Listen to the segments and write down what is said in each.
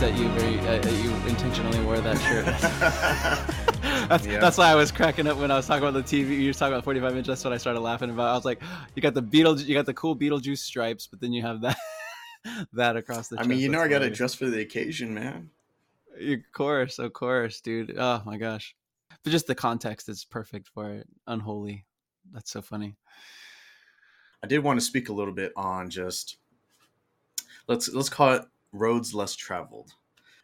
noticed that you very uh, you intentionally wore that shirt. that's, yeah. that's why I was cracking up when I was talking about the TV. You were talking about 45 inch. That's what I started laughing about. I was like, you got the Beetle, you got the cool Beetlejuice stripes, but then you have that that across the. I mean, you know, I got it just for the occasion, man. Of course, of course, dude. Oh my gosh, but just the context is perfect for it. Unholy. That's so funny. I did want to speak a little bit on just let's let's call it roads less traveled.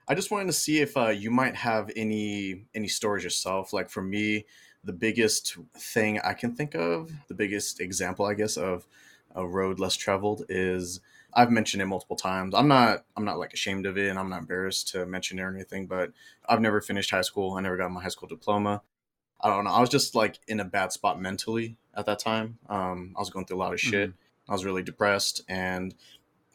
I just wanted to see if uh, you might have any any stories yourself. Like for me, the biggest thing I can think of, the biggest example, I guess, of a road less traveled is I've mentioned it multiple times. I'm not I'm not like ashamed of it and I'm not embarrassed to mention it or anything, but I've never finished high school. I never got my high school diploma. I don't know. I was just like in a bad spot mentally at that time. Um, I was going through a lot of shit. Mm-hmm. I was really depressed and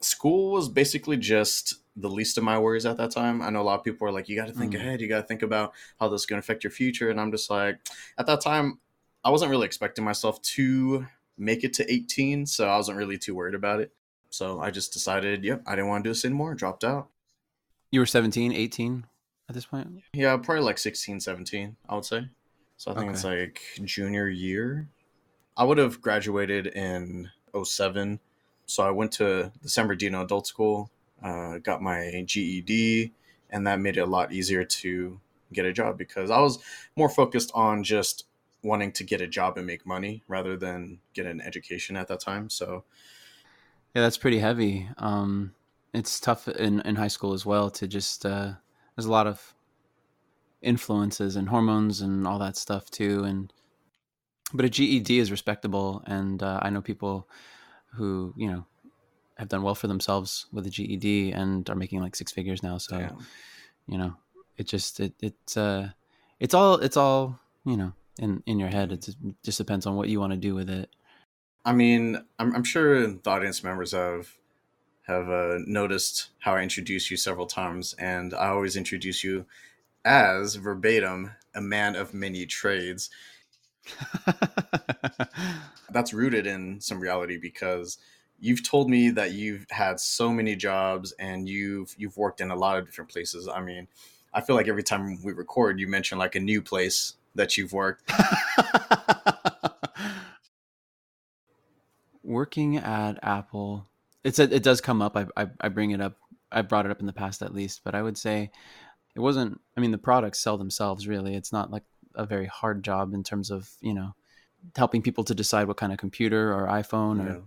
school was basically just the least of my worries at that time. I know a lot of people are like, you got to think mm. ahead. You got to think about how this is going to affect your future. And I'm just like, at that time, I wasn't really expecting myself to make it to 18. So I wasn't really too worried about it. So I just decided, yep, I didn't want to do this anymore. Dropped out. You were 17, 18 at this point? Yeah, probably like 16, 17, I would say. So I think okay. it's like junior year. I would have graduated in 07 so I went to the San Bernardino Adult School, uh, got my GED, and that made it a lot easier to get a job because I was more focused on just wanting to get a job and make money rather than get an education at that time. So, yeah, that's pretty heavy. Um, it's tough in, in high school as well to just, uh, there's a lot of influences and hormones and all that stuff too. And, but a GED is respectable. And uh, I know people who you know have done well for themselves with a GED and are making like six figures now. So, Damn. you know, it just it it's uh it's all it's all you know in in your head. It's, it just depends on what you want to do with it. I mean, I'm, I'm sure the audience members have have uh, noticed how I introduce you several times, and I always introduce you as verbatim a man of many trades. That's rooted in some reality because you've told me that you've had so many jobs and you've you've worked in a lot of different places. I mean, I feel like every time we record, you mention like a new place that you've worked. Working at Apple, it's a, it does come up. I, I I bring it up. I brought it up in the past at least, but I would say it wasn't. I mean, the products sell themselves. Really, it's not like a very hard job in terms of you know helping people to decide what kind of computer or iPhone or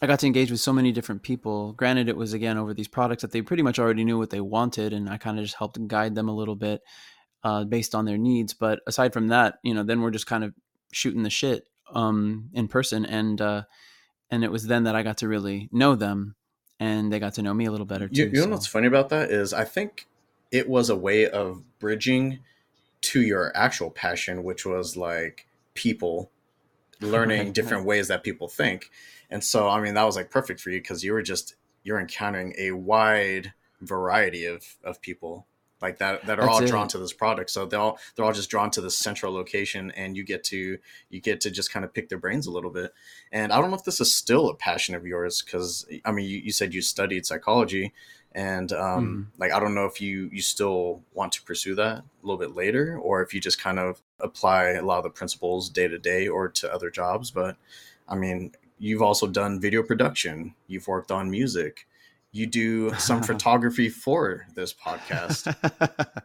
I got to engage with so many different people. Granted, it was again over these products that they pretty much already knew what they wanted, and I kind of just helped guide them a little bit uh, based on their needs. But aside from that, you know, then we're just kind of shooting the shit um, in person, and uh, and it was then that I got to really know them, and they got to know me a little better too. You, you know so. what's funny about that is I think it was a way of bridging to your actual passion, which was like people learning different ways that people think. And so, I mean, that was like perfect for you because you were just, you're encountering a wide variety of, of people like that, that are That's all it. drawn to this product. So they're all, they're all just drawn to this central location and you get to, you get to just kind of pick their brains a little bit. And I don't know if this is still a passion of yours. Cause I mean, you, you said you studied psychology and um, mm. like i don't know if you you still want to pursue that a little bit later or if you just kind of apply a lot of the principles day to day or to other jobs but i mean you've also done video production. You've worked on music. You do some photography for this podcast.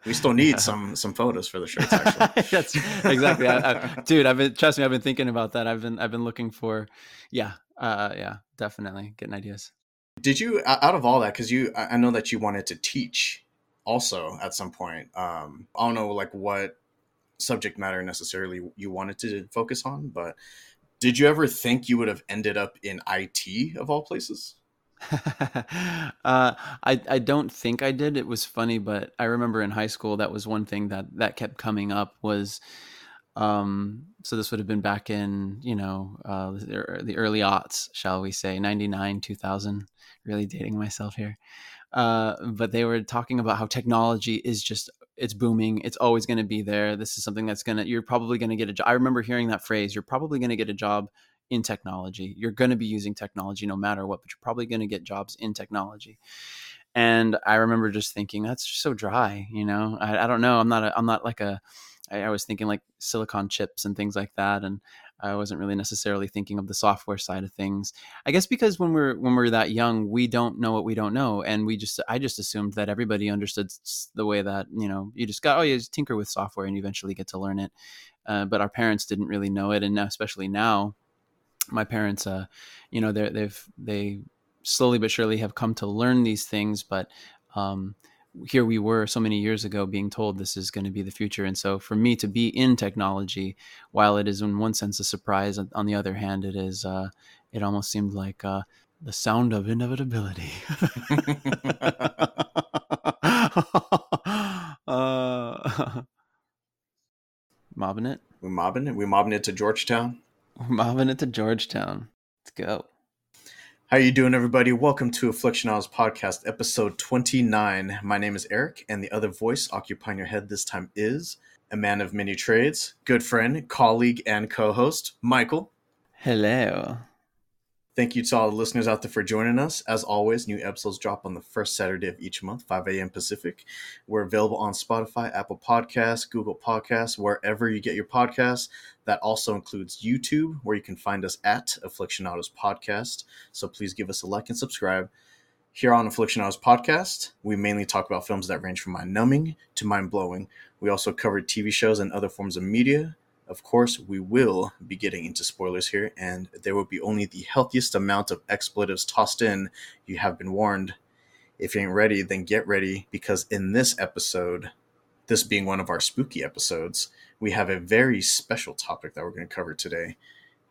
We still need some some photos for the shirts actually. That's exactly I, I, dude i've been trust me i've been thinking about that. I've been i've been looking for yeah uh yeah definitely getting ideas did you out of all that? Because you, I know that you wanted to teach also at some point. Um, I don't know like what subject matter necessarily you wanted to focus on, but did you ever think you would have ended up in IT of all places? uh, I I don't think I did. It was funny, but I remember in high school that was one thing that that kept coming up was um, so this would have been back in you know uh, the, the early aughts, shall we say, ninety nine, two thousand. Really dating myself here, uh, but they were talking about how technology is just it's booming. It's always going to be there. This is something that's gonna you're probably going to get a job. I remember hearing that phrase. You're probably going to get a job in technology. You're going to be using technology no matter what, but you're probably going to get jobs in technology. and I remember just thinking that's just so dry. You know, I, I don't know. I'm not a, I'm not like a I, I was thinking like silicon chips and things like that, and I wasn't really necessarily thinking of the software side of things. I guess because when we're when we're that young, we don't know what we don't know, and we just I just assumed that everybody understood the way that you know you just got oh you just tinker with software and you eventually get to learn it. Uh, but our parents didn't really know it, and now, especially now, my parents, uh, you know, they they've they slowly but surely have come to learn these things, but um, here we were so many years ago being told this is going to be the future. And so for me to be in technology, while it is in one sense a surprise, on the other hand, it is, uh, it almost seemed like uh, the sound of inevitability. uh, mobbing it. We mobbing it. We mobbing it to Georgetown. We're mobbing it to Georgetown. Let's go. How you doing, everybody? Welcome to Aflixionados Podcast, episode 29. My name is Eric, and the other voice occupying your head this time is a man of many trades, good friend, colleague, and co-host, Michael. Hello. Thank you to all the listeners out there for joining us. As always, new episodes drop on the first Saturday of each month, 5 a.m. Pacific. We're available on Spotify, Apple Podcasts, Google Podcasts, wherever you get your podcasts. That also includes YouTube, where you can find us at Aflixionados Podcast. So please give us a like and subscribe. Here on Aflixionados Podcast, we mainly talk about films that range from mind numbing to mind blowing. We also cover TV shows and other forms of media of course, we will be getting into spoilers here, and there will be only the healthiest amount of expletives tossed in. You have been warned. If you ain't ready, then get ready, because in this episode, this being one of our spooky episodes, we have a very special topic that we're going to cover today.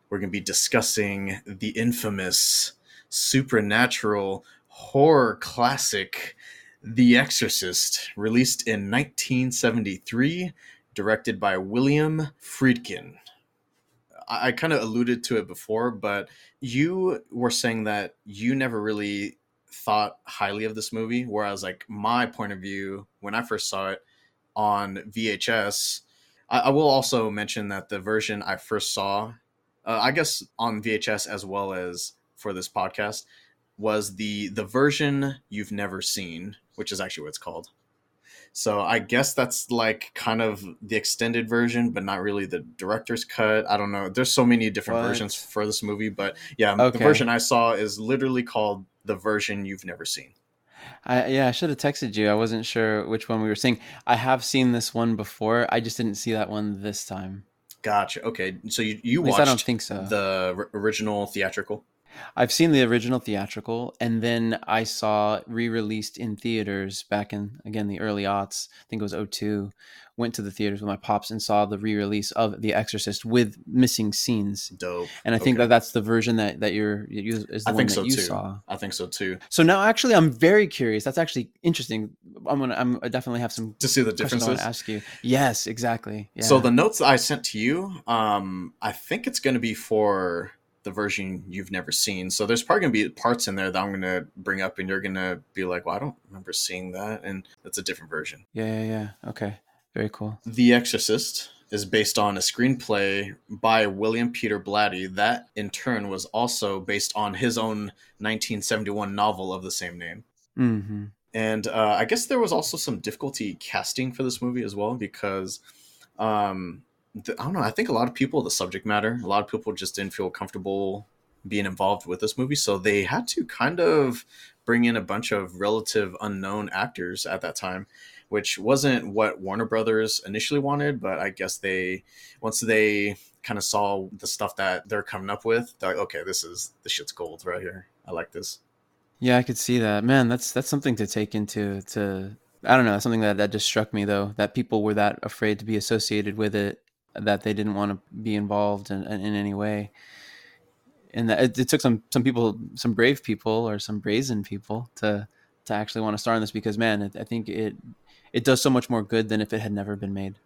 We're going to be discussing the infamous supernatural horror classic, The Exorcist, released in 1973 directed by William Friedkin. I, I kind of alluded to it before, but you were saying that you never really thought highly of this movie, whereas like my point of view when I first saw it on VHS, I, I will also mention that the version I first saw, uh, I guess on VHS as well as for this podcast, was the the version you've never seen, which is actually what it's called. So I guess that's like kind of the extended version, but not really the director's cut. I don't know. There's so many different what? versions for this movie, but yeah, okay. the version I saw is literally called the version you've never seen. I, yeah, I should have texted you. I wasn't sure which one we were seeing. I have seen this one before. I just didn't see that one this time. Gotcha. Okay, so you you watched? I don't think so. The original theatrical. I've seen the original theatrical, and then I saw re-released in theaters back in again the early aughts. I think it was 02. Went to the theaters with my pops and saw the re-release of The Exorcist with missing scenes. Dope. And I think okay. that that's the version that that you're you, is the I one that so you too. saw. I think so too. So now, actually, I'm very curious. That's actually interesting. I'm gonna I'm I definitely have some to see the differences. I want to ask you. Yes, exactly. Yeah. So the notes that I sent to you, um, I think it's going to be for the version you've never seen. So there's probably gonna be parts in there that I'm gonna bring up, and you're gonna be like, "Well, I don't remember seeing that," and that's a different version. Yeah, yeah, yeah. Okay, very cool. The Exorcist is based on a screenplay by William Peter Blatty that, in turn, was also based on his own 1971 novel of the same name. Mm-hmm. And uh, I guess there was also some difficulty casting for this movie as well because um, I don't know. I think a lot of people, the subject matter, a lot of people just didn't feel comfortable being involved with this movie, so they had to kind of bring in a bunch of relative unknown actors at that time, which wasn't what Warner Brothers initially wanted. But I guess they, once they kind of saw the stuff that they're coming up with, they're like, okay, this is the shit's gold right here. I like this. Yeah, I could see that. Man, that's that's something to take into to I don't know, something that that just struck me though, that people were that afraid to be associated with it that they didn't want to be involved in, in any way. And that it, it, took some some people, some brave people, or some brazen people to to actually want to star in this because man, it, I think it it does so much more good than if it had never been made.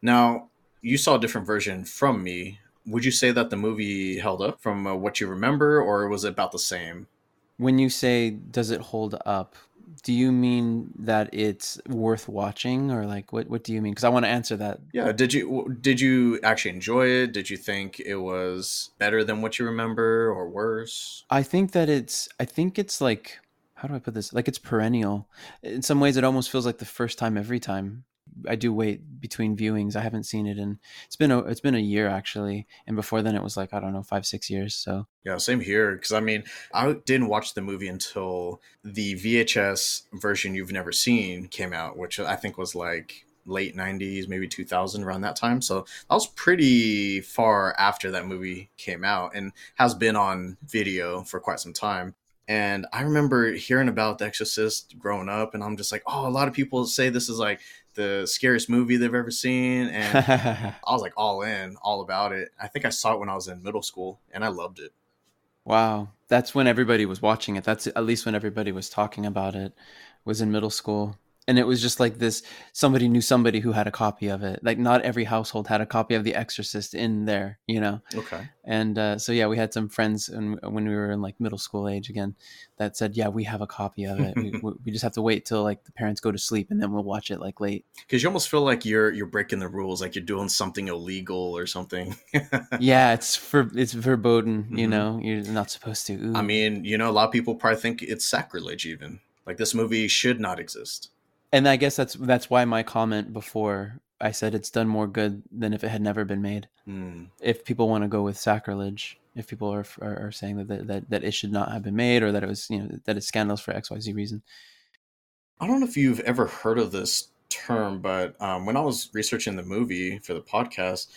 Now, you saw a different version from me. Would you say that the movie held up from uh, what you remember, or was it about the same? When you say does it hold up, do you mean that it's worth watching or like what what do you mean because i want to answer that yeah did you did you actually enjoy it did you think it was better than what you remember or worse i think that it's i think it's like how do I put this? Like it's perennial. In some ways, it almost feels like the first time every time. I do wait between viewings. I haven't seen it in it's been a it's been a year actually, and before then it was like I don't know five six years. So Yeah, same here. Because I mean, I didn't watch the movie until the VHS version you've never seen came out, which I think was like late 90s, maybe 2000, around that time. So that was pretty far after that movie came out and has been on video for quite some time. And I remember hearing about The Exorcist growing up, and I'm just like, oh, a lot of people say this is like the scariest movie they've ever seen. And I was like all in, all about it. I think I saw it when I was in middle school, and I loved it. wow, that's when everybody was watching it. That's at least when everybody was talking about it. Was in middle school. And it was just like this somebody knew somebody who had a copy of it. Like not every household had a copy of The Exorcist in there, you know. Okay. And uh, so yeah, we had some friends and when we were in like middle school age again that said, "Yeah, we have a copy of it. we, we- just have to wait till like the parents go to sleep and then we'll watch it like late." Because you almost feel like you're you're breaking the rules, like you're doing something illegal or something. yeah, it's for it's verboten, you Mhm. know. You're not supposed to. Ooh. I mean, you know, a lot of people probably think it's sacrilege, even. Like this movie should not exist. And I guess that's that's why my comment before I said it's done more good than if it had never been made. Hmm. If people want to go with sacrilege, if people are are, are saying that, that that it should not have been made or that it was you know that it's scandalous for X Y Z reason. I don't know if you've ever heard of this term, but um, when I was researching the movie for the podcast,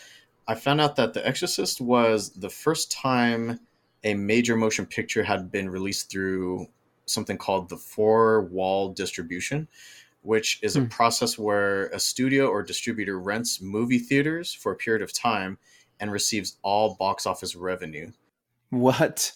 I found out that The Exorcist was the first time a major motion picture had been released through something called the four wall distribution, which is a Hmm. process where a studio or distributor rents movie theaters for a period of time and receives all box office revenue. What?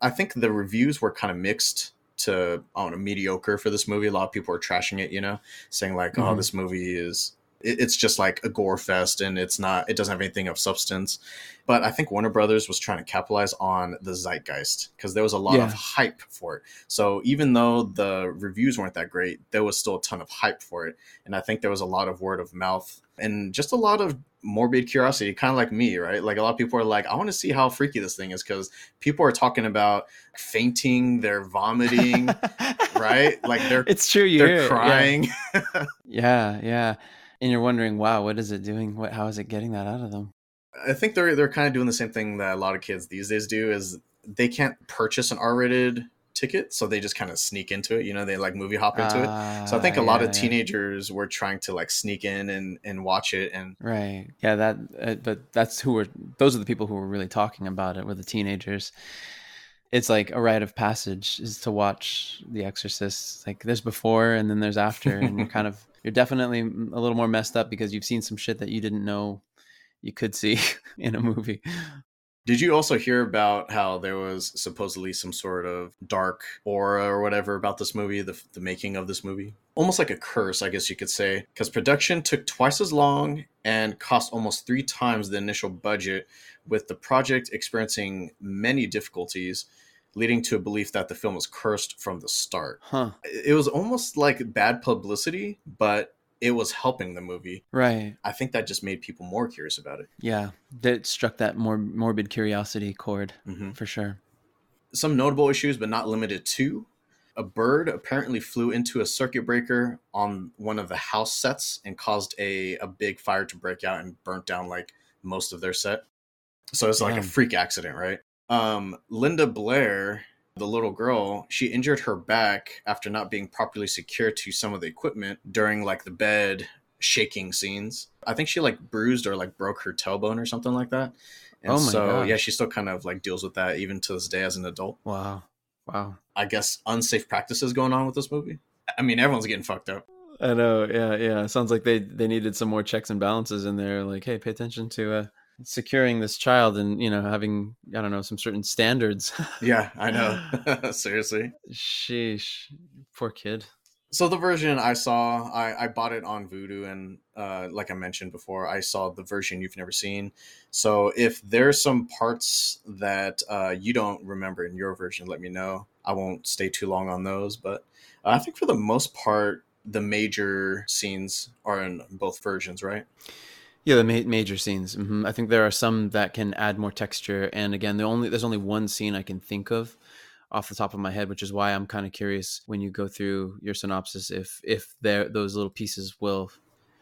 I think the reviews were kind of mixed to I don't know mediocre for this movie. A lot of people are trashing it, you know, saying like, "Oh, Mhm. this movie is it's just like a gore fest and it's not it doesn't have anything of substance." But I think Warner Brothers was trying to capitalize on the zeitgeist because there was a lot Yeah. of hype for it. So even though the reviews weren't that great, there was still a ton of hype for it, and I think there was a lot of word of mouth and just a lot of morbid curiosity, kind of like me, right? Like a lot of people are like, I want to see how freaky this thing is because people are talking about fainting, they're vomiting, right? Like they're It's true. you they're it, yeah. crying. Yeah, yeah. And you're wondering, wow, what is it doing? What how is it getting that out of them? I think they're they're kind of doing the same thing that a lot of kids these days do is they can't purchase an R-rated ticket, so they just kind of sneak into it. You know, they like movie hop into it. So I think a Ah, lot yeah, of yeah. teenagers were trying to like sneak in and and watch it and Right. Yeah, that uh, but that's who were those are the people who were really talking about it were the teenagers. It's like a rite of passage is to watch The Exorcist. Like there's before and then there's after and you're kind of you're definitely a little more messed up because you've seen some shit that you didn't know you could see in a movie. Did you also hear about how there was supposedly some sort of dark aura or whatever about this movie, the, the making of this movie? Almost like a curse, I guess you could say, because production took twice as long and cost almost three times the initial budget, with the project experiencing many difficulties, leading to a belief that the film was cursed from the start. Huh. It was almost like bad publicity, but it was helping the movie. Right. I think that just made people more curious about it. Yeah. That struck that more morbid curiosity chord hmm for sure. some notable issues, but not limited to. A bird apparently flew into a circuit breaker on one of the house sets and caused a, a big fire to break out and burnt down like most of their set. So it's like a freak accident, right? Um, Linda Blair, the little girl, she injured her back after not being properly secured to some of the equipment during like the bed shaking scenes. I think she like bruised or like broke her tailbone or something like that. And Oh my so gosh. yeah, she still kind of like deals with that even to this day as an adult. Wow. Wow. I guess unsafe practices going on with this movie. I mean, everyone's getting fucked up. I know. Yeah, yeah. Sounds like they they needed some more checks and balances in there. Like, hey, pay attention to uh, securing this child, and you know, having I don't know some certain standards. Yeah, I know. Seriously. Sheesh, poor kid. So the version I saw, I, I bought it on Vudu, and uh, like I mentioned before, I saw the version you've never seen. So if there's some parts that uh, you don't remember in your version, let me know. I won't stay too long on those, but uh, I think for the most part, the major scenes are in both versions, right? Yeah, the ma- major scenes. hmm I think there are some that can add more texture, and again, the only there's only one scene I can think of off the top of my head, which is why I'm kind of curious when you go through your synopsis if if there those little pieces will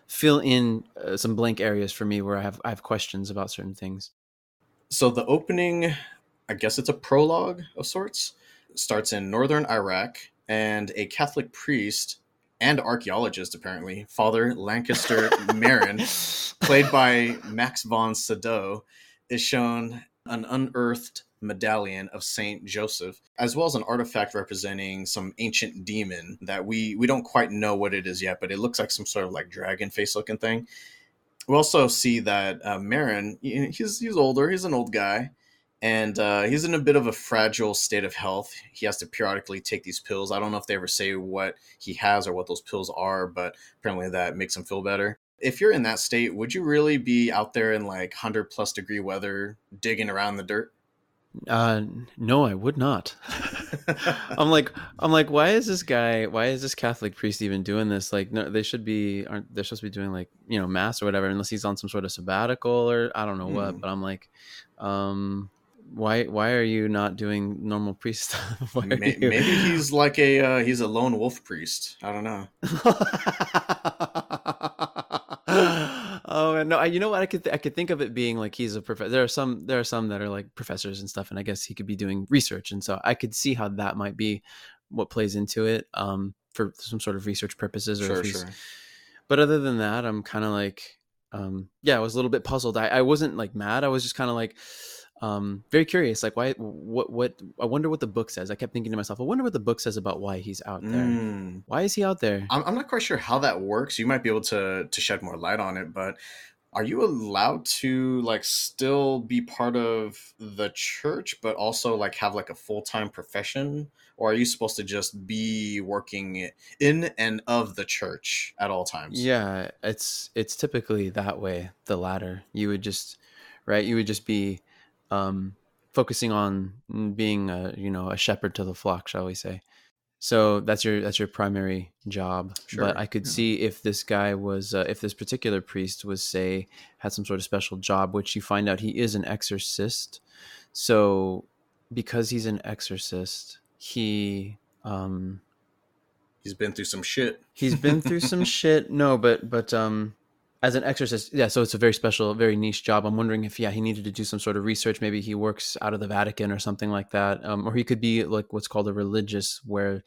fill in uh, some blank areas for me where I have I have questions about certain things. So the opening, I guess it's a prologue of sorts, starts in northern Iraq, and a Catholic priest and archaeologist, apparently, Father Lankester Merrin, played by Max von Sydow, is shown an unearthed medallion of Saint Joseph, as well as an artifact representing some ancient demon that we we don't quite know what it is yet, but it looks like some sort of like dragon face looking thing. We also see that uh, Marin, he's he's older, he's an old guy, and uh, he's in a bit of a fragile state of health. He has to periodically take these pills. I don't know if they ever say what he has or what those pills are, but apparently that makes him feel better. If you're in that state, would you really be out there in like 100 plus degree weather digging around the dirt? Uh, no, I would not. I'm like, I'm like, why is this guy? Why is this Catholic priest even doing this? Like, no, they should be aren't they supposed to be doing like you know mass or whatever, unless he's on some sort of sabbatical or I don't know mm. what. But I'm like, um, why why are you not doing normal priest stuff? maybe, maybe he's like a uh, he's a lone wolf priest. I don't know. oh no, I, you know what? I could th- I could think of it being like he's a professor. There are some there are some that are like professors and stuff, and I guess he could be doing research, and so I could see how that might be what plays into it um, for some sort of research purposes. Or sure, sure. But other than that, I'm kind of like, um, yeah, I was a little bit puzzled. I, I wasn't like mad. I was just kind of like um, very curious. Like, why? What? What? I wonder what the book says. I kept thinking to myself, I wonder what the book says about why he's out there. Mm. Why is he out there? I'm, I'm not quite sure how that works. You might be able to to shed more light on it, but are you allowed to like still be part of the church but also like have like a full-time profession or are you supposed to just be working in and of the church at all times yeah it's it's typically that way the latter you would just right you would just be um, focusing on being a you know a shepherd to the flock, shall we say? So that's your that's your primary job. Sure. But I could yeah. see if this guy was uh, if this particular priest was say had some sort of special job, which you find out he is an exorcist. So because he's an exorcist, he um he's been through some shit. He's been through some shit. No, but but um as an exorcist yeah so it's a very special very niche job. I'm wondering if yeah he needed to do some sort of research. Maybe he works out of the vatican or something like that. Um, or he could be like what's called a religious where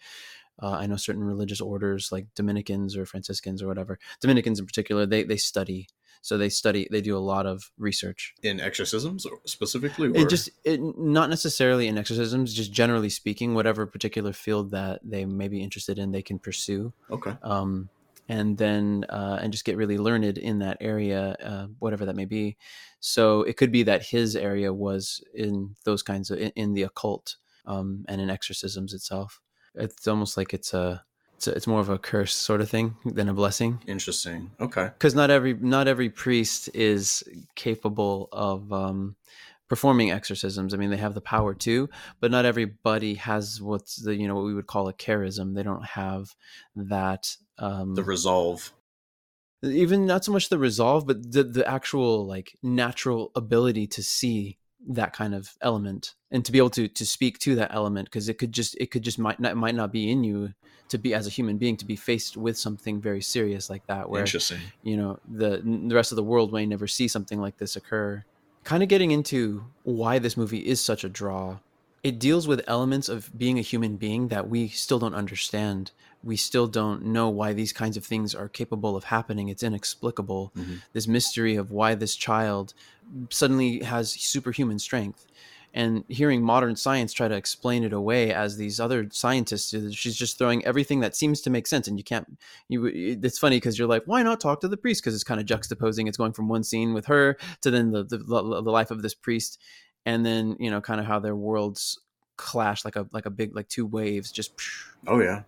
uh, i know certain religious orders like dominicans or franciscans or whatever dominicans in particular they, they study. So they study they do a lot of research. In exorcisms specifically or? it just it, not necessarily in exorcisms just generally speaking whatever particular field that they may be interested in they can pursue. Okay. Um and then uh, and just get really learned in that area, uh, whatever that may be. So it could be that his area was in those kinds of in, in the occult um, and in exorcisms itself. It's almost like it's a it's, a, it's more of a curse sort of thing than a blessing. Interesting. Okay. Because not every not every priest is capable of um, performing exorcisms. I mean, they have the power to, but not everybody has what's the you know what we would call a charism. They don't have that um, the resolve. Even not so much the resolve, but the the actual like natural ability to see that kind of element and to be able to to speak to that element because it could just it could just might not might not be in you to be as a human being to be faced with something very serious like that where Interesting. you know the the rest of the world may never see something like this occur kind of getting into why this movie is such a draw. It deals with elements of being a human being that we still don't understand. We still don't know why these kinds of things are capable of happening. It's inexplicable. Mm-hmm. This mystery of why this child suddenly has superhuman strength and hearing modern science try to explain it away as these other scientists she's just throwing everything that seems to make sense and you can't you it's funny because you're like why not talk to the priest because it's kind of juxtaposing it's going from one scene with her to then the, the the life of this priest and then you know kind of how their worlds clash like a like a big like two waves just oh yeah.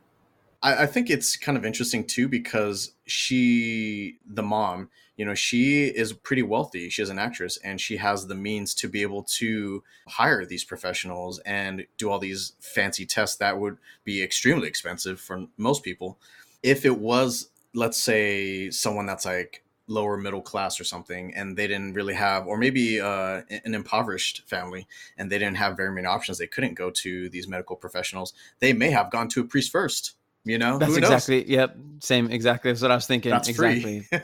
I, I think it's kind of interesting too because she the mom you know she is pretty wealthy. She is an actress and she has the means to be able to hire these professionals and do all these fancy tests that would be extremely expensive for most people. If it was let's say someone that's like lower middle class or something and they didn't really have or maybe uh, an impoverished family and they didn't have very many options. They couldn't go to these medical professionals. They may have gone to a priest first you know? That's exactly yep same exactly that's what i was thinking. That's exactly.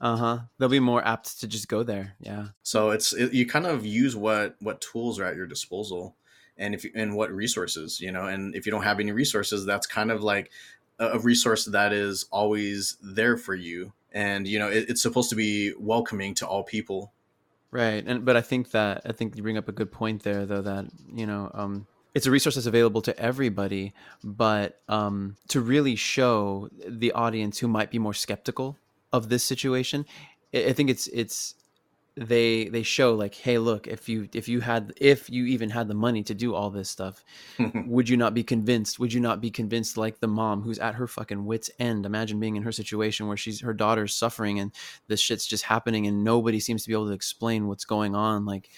Uh-huh. They'll be more apt to just go there yeah. So it's it, you kind of use what what tools are at your disposal and if you, and what resources you know? And if you don't have any resources that's kind of like a, a resource that is always there for you and you know it, it's supposed to be welcoming to all people. Right and but i think that i think you bring up a good point there though that you know um it's a resource that's available to everybody but um to really show the audience who might be more skeptical of this situation i I think it's it's they they show like hey look if you if you had if you even had the money to do all this stuff would you not be convinced would you not be convinced like the mom who's at her fucking wits end imagine being in her situation where she's her daughter's suffering and this shit's just happening and nobody seems to be able to explain what's going on like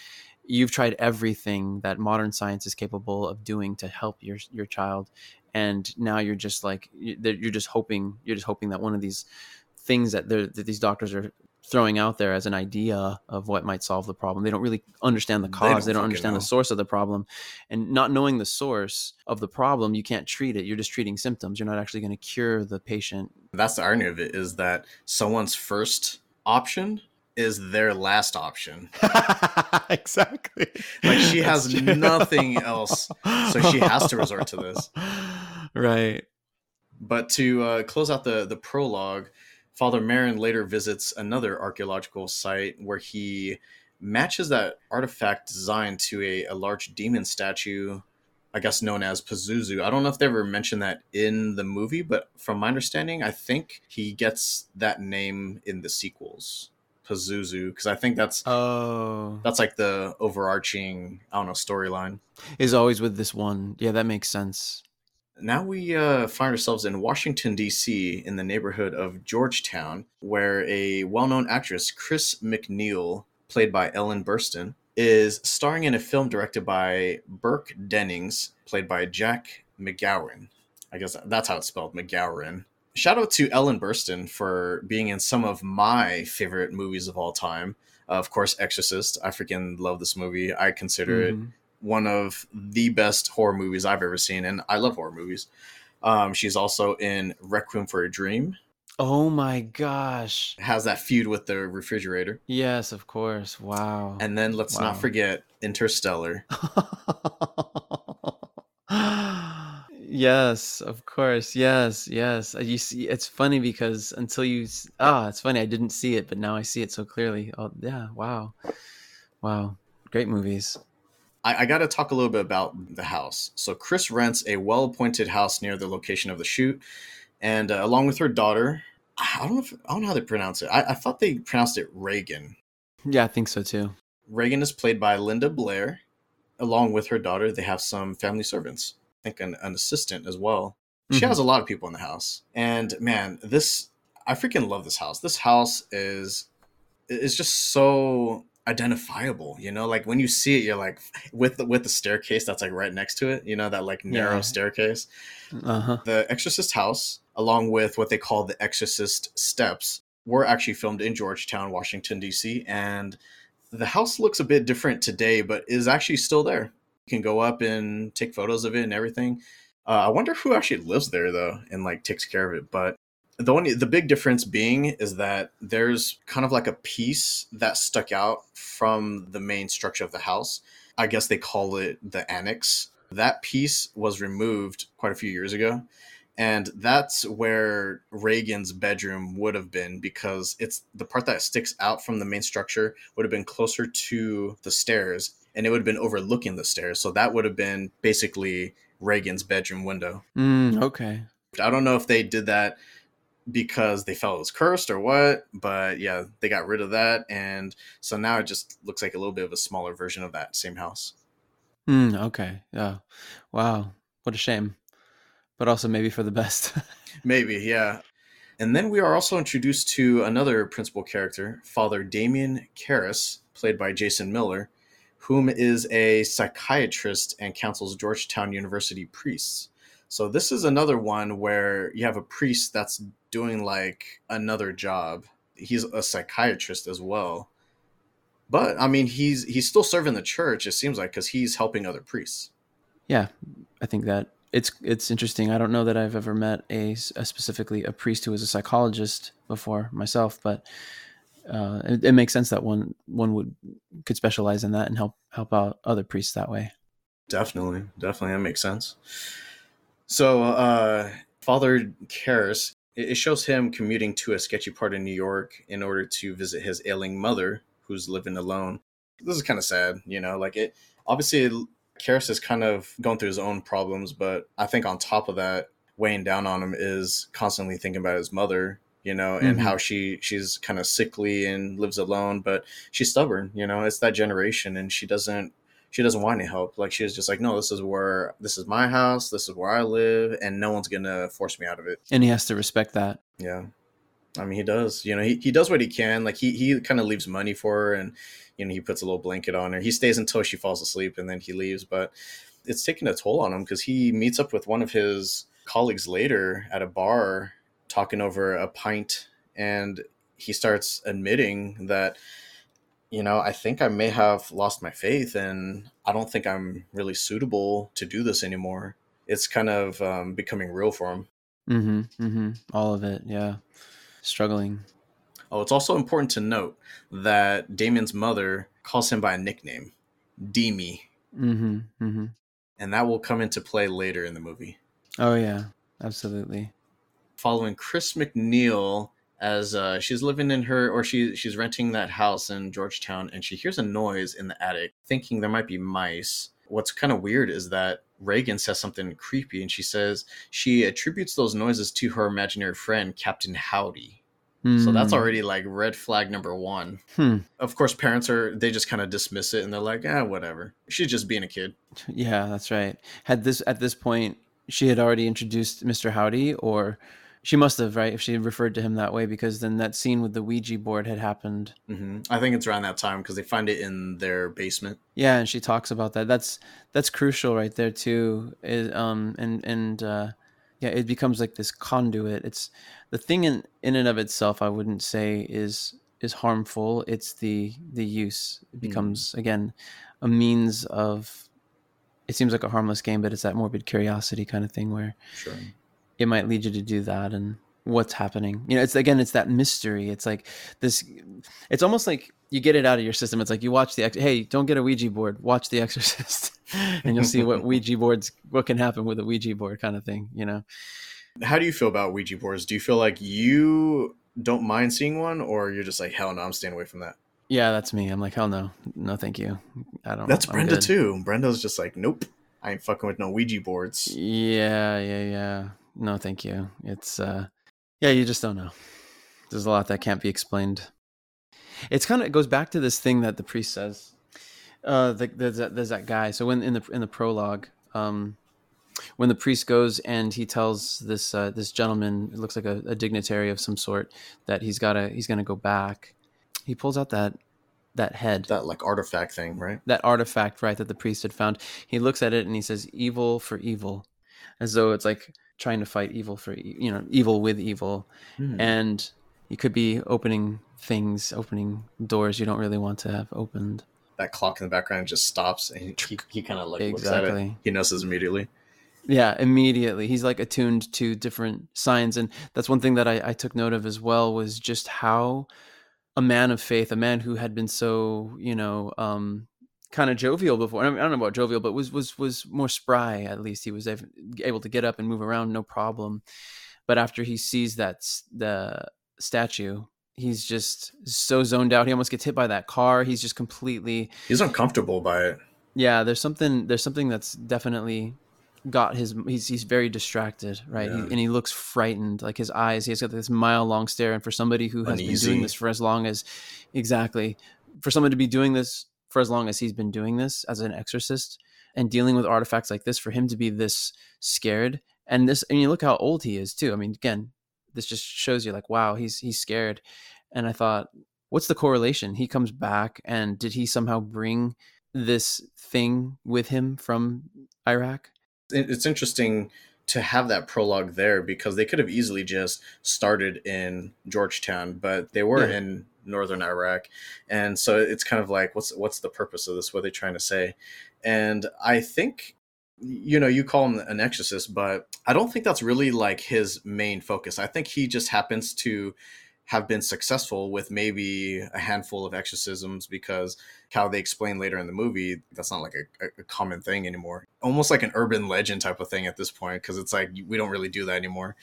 you've tried everything that modern science is capable of doing to help your your child and now you're just like you're just hoping you're just hoping that one of these things that, that these doctors are throwing out there as an idea of what might solve the problem. They don't really understand the cause. They don't, they don't understand know. the source of the problem. And not knowing the source of the problem, you can't treat it. You're just treating symptoms. You're not actually going to cure the patient. That's the irony of it is that someone's first option is their last option. exactly. Like she has nothing else, so she has to resort to this. Right. But to uh, close out the the prologue, Father Merrin later visits another archaeological site where he matches that artifact design to a, a large demon statue, I guess known as Pazuzu. I don't know if they ever mentioned that in the movie, but from my understanding, I think he gets that name in the sequels. Pazuzu, because I think that's oh that's like the overarching I don't know storyline. Is always with this one. Yeah, that makes sense now we uh, find ourselves in Washington, D.C., in the neighborhood of Georgetown, where a well known actress, Chris MacNeil, played by Ellen Burstyn, is starring in a film directed by Burke Dennings, played by Jack McGowan. I guess that's how it's spelled, McGowan. Shout out to Ellen Burstyn for being in some of my favorite movies of all time. Uh, of course, Exorcist. I freaking love this movie. I consider mm-hmm. it one of the best horror movies I've ever seen, and I love horror movies. Um, she's also in Requiem for a Dream. Oh my gosh. Has that feud with the refrigerator. Yes, of course. Wow. And then let's wow. not forget Interstellar. yes, of course. Yes, yes. Uh, you see it's funny because until you ah, it's funny I didn't see it, but now I see it so clearly. Oh, yeah. Wow. Wow. Great movies. I, I got to talk a little bit about the house. So Chris rents a well-appointed house near the location of the shoot, and uh, along with her daughter, I don't know if I don't know how they pronounce it. I, I thought they pronounced it Reagan. Yeah, I think so too. Reagan is played by Linda Blair. Along with her daughter, they have some family servants. I think an, an assistant as well. She mm-hmm. has a lot of people in the house. And man, this I freaking love this house. This house is is just so identifiable you know like when you see it you're like with the with the staircase that's like right next to it you know that like narrow yeah. staircase uh-huh. the exorcist house along with what they call the exorcist steps were actually filmed in georgetown washington d.c and the house looks a bit different today but is actually still there you can go up and take photos of it and everything uh, i wonder who actually lives there though and like takes care of it but the only the big difference being is that there's kind of like a piece that stuck out from the main structure of the house. I guess they call it the annex. That piece was removed quite a few years ago. And that's where Reagan's bedroom would have been because it's the part that sticks out from the main structure would have been closer to the stairs and it would have been overlooking the stairs. So that would have been basically Reagan's bedroom window. Mm, okay. I don't know if they did that because they felt it was cursed or what. But yeah, they got rid of that, and so now it just looks like a little bit of a smaller version of that same house. Mm, okay. Yeah. Wow. What a shame. But also maybe for the best. maybe, yeah. And then we are also introduced to another principal character, Father Damien Karras, played by Jason Miller, whom is a psychiatrist and counsels Georgetown University priests. So this is another one where you have a priest that's doing like another job. he's a psychiatrist as well. But I mean, he's he's still serving the church. It seems like because he's helping other priests. Yeah, I think that it's it's interesting. I don't know that I've ever met a, a specifically a priest who was a psychologist before myself, but uh, it, it, makes sense that one one would could specialize in that and help help out other priests that way. Definitely, definitely, that makes sense. So, uh, Father Karras, it shows him commuting to a sketchy part of New York in order to visit his ailing mother, who's living alone. This is kind of sad, you know. Like it, obviously, Karras is kind of going through his own problems, but I think on top of that, weighing down on him is constantly thinking about his mother you know, and mm-hmm. how she she's kind of sickly and lives alone, but she's stubborn, you know. It's that generation, and she doesn't she doesn't want any help. Like she's just like, no, this is where this is my house, this is where I live, and no one's gonna force me out of it. And he has to respect that. Yeah, I mean, he does. You know, he he does what he can. Like he he kind of leaves money for her, and you know, he puts a little blanket on her. He stays until she falls asleep, and then he leaves. But it's taking a toll on him because he meets up with one of his colleagues later at a bar talking over a pint and he starts admitting that you know i think i may have lost my faith and i don't think i'm really suitable to do this anymore. It's kind of um, becoming real for him mm-hmm, mm-hmm. all of it yeah. Struggling. Oh it's also important to note that damien's mother calls him by a nickname demi. Mm-hmm, mm-hmm. and that will come into play later in the movie. Oh yeah. Absolutely. Following Chris MacNeil as uh, she's living in her or she she's renting that house in Georgetown and she hears a noise in the attic, thinking there might be mice. What's kind of weird is that Reagan says something creepy and she says she attributes those noises to her imaginary friend Captain Howdy. Mm. So that's hmm. already like red flag number one. Hmm. Of course, parents are they just kind of dismiss it and they're like, ah, whatever. She's just being a kid. Yeah, that's right. Had this at this point, she had already introduced Mr. Howdy, or she must have, right? If she referred to him that way, because then that scene with the Ouija board had happened. Mm-hmm. I think it's around that time because they find it in their basement. Yeah, and she talks about that. That's that's crucial right there too. Is um and and uh, yeah, it becomes like this conduit. It's the thing in in and of itself. I wouldn't say is is harmful. It's the the use. It mm. becomes mm. again a means of. It seems like a harmless game, but it's that morbid curiosity kind of thing where sure it might lead you to do that and what's happening. You know it's again it's that mystery. It's like this it's almost like you get it out of your system. It's like you watch the hey don't get a ouija board. Watch the exorcist and you'll see what ouija boards what can happen with a ouija board kind of thing you know? How do you feel about ouija boards? Do you feel like you don't mind seeing one or you're just like hell no i'm staying away from that yeah that's me. I'm like hell no. No thank you. I don't that's brenda too. Brenda's just like nope. I ain't fucking with no ouija boards. Yeah yeah yeah no, thank you. It's uh, yeah, you just don't know. There's a lot that can't be explained. It's kind of it goes back to this thing that the priest says. Uh, the, there's that there's that guy. So when in the in the prologue, um, when the priest goes and he tells this uh, this gentleman, it looks like a, a dignitary of some sort, that he's gotta he's gonna go back. He pulls out that that head that like artifact thing right that artifact right that the priest had found he looks at it and he says evil for evil as though it's like trying to fight evil for you know evil with evil. Mm. and you could be opening things opening doors you don't really want to have opened. That clock in the background just stops and he, he kind of like exactly. He notices immediately. Yeah immediately. He's like attuned to different signs. And that's one thing that I, I took note of as well was just how a man of faith a man who had been so you know um kind of jovial before. I, mean, I, don't know about jovial, but was was was more spry. At least he was able to get up and move around, no problem. But after he sees that the statue, he's just so zoned out. He almost gets hit by that car. He's just completely. He's uncomfortable by it. Yeah, there's something. There's something that's definitely got his. He's he's very distracted, right? Yeah. He, and he looks frightened. Like his eyes, he's got this mile long stare. And for somebody who has Uneasy. been doing this for as long as, exactly, for someone to be doing this for as long as he's been doing this as an exorcist and dealing with artifacts like this for him to be this scared. And this and you look how old he is too. I mean again this just shows you like wow he's he's scared. And i thought what's the correlation? He comes back and did he somehow bring this thing with him from iraq? It's interesting to have that prologue there because they could have easily just started in Georgetown, but they were Yeah. in northern Iraq, and so it's kind of like, what's what's the purpose of this? What are they trying to say? And I think, you know, you call him an exorcist, but I don't think that's really like his main focus. I think he just happens to have been successful with maybe a handful of exorcisms because how they explain later in the movie that's not like a, a common thing anymore. Almost like an urban legend type of thing at this point because it's like we don't really do that anymore.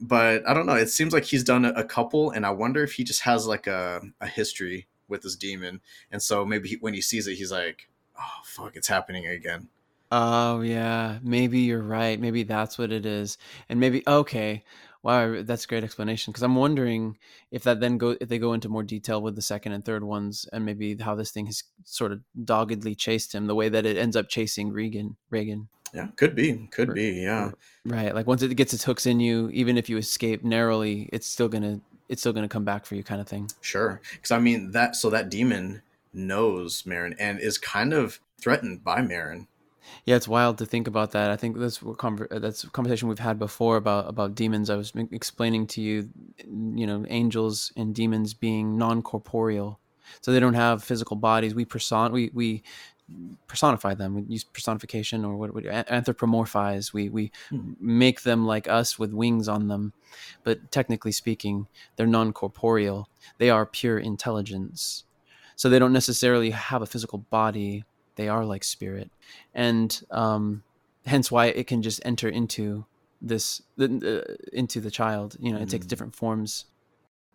But i don't know it seems like he's done a, couple and i wonder if he just has like a, a history with this demon. And so maybe he, when he sees it he's like oh fuck it's happening again. Oh yeah, maybe you're right. Maybe that's what it is, and maybe okay. Wow, that's a great explanation. Because I'm wondering if that then go if they go into more detail with the second and third ones, and maybe how this thing has sort of doggedly chased him, the way that it ends up chasing Regan. Reagan, yeah could be could R- be yeah right? Like once it gets its hooks in you, even if you escape narrowly, it's still gonna it's still gonna come back for you, kind of thing. sure because i mean that so that demon knows Merrin and is kind of threatened by Merrin. Yeah, it's wild to think about that. I think that's what conver- that's a conversation we've had before about about demons. I was explaining to you, you know, angels and demons being non corporeal, so they don't have physical bodies. We person we we personify them. We use personification or what would anthropomorphize. We we Hmm. make them like us with wings on them, but technically speaking, they're non corporeal. They are pure intelligence, so they don't necessarily have a physical body. They are like spirit and um, hence why it can just enter into this uh, into the child you know it takes Mm. different forms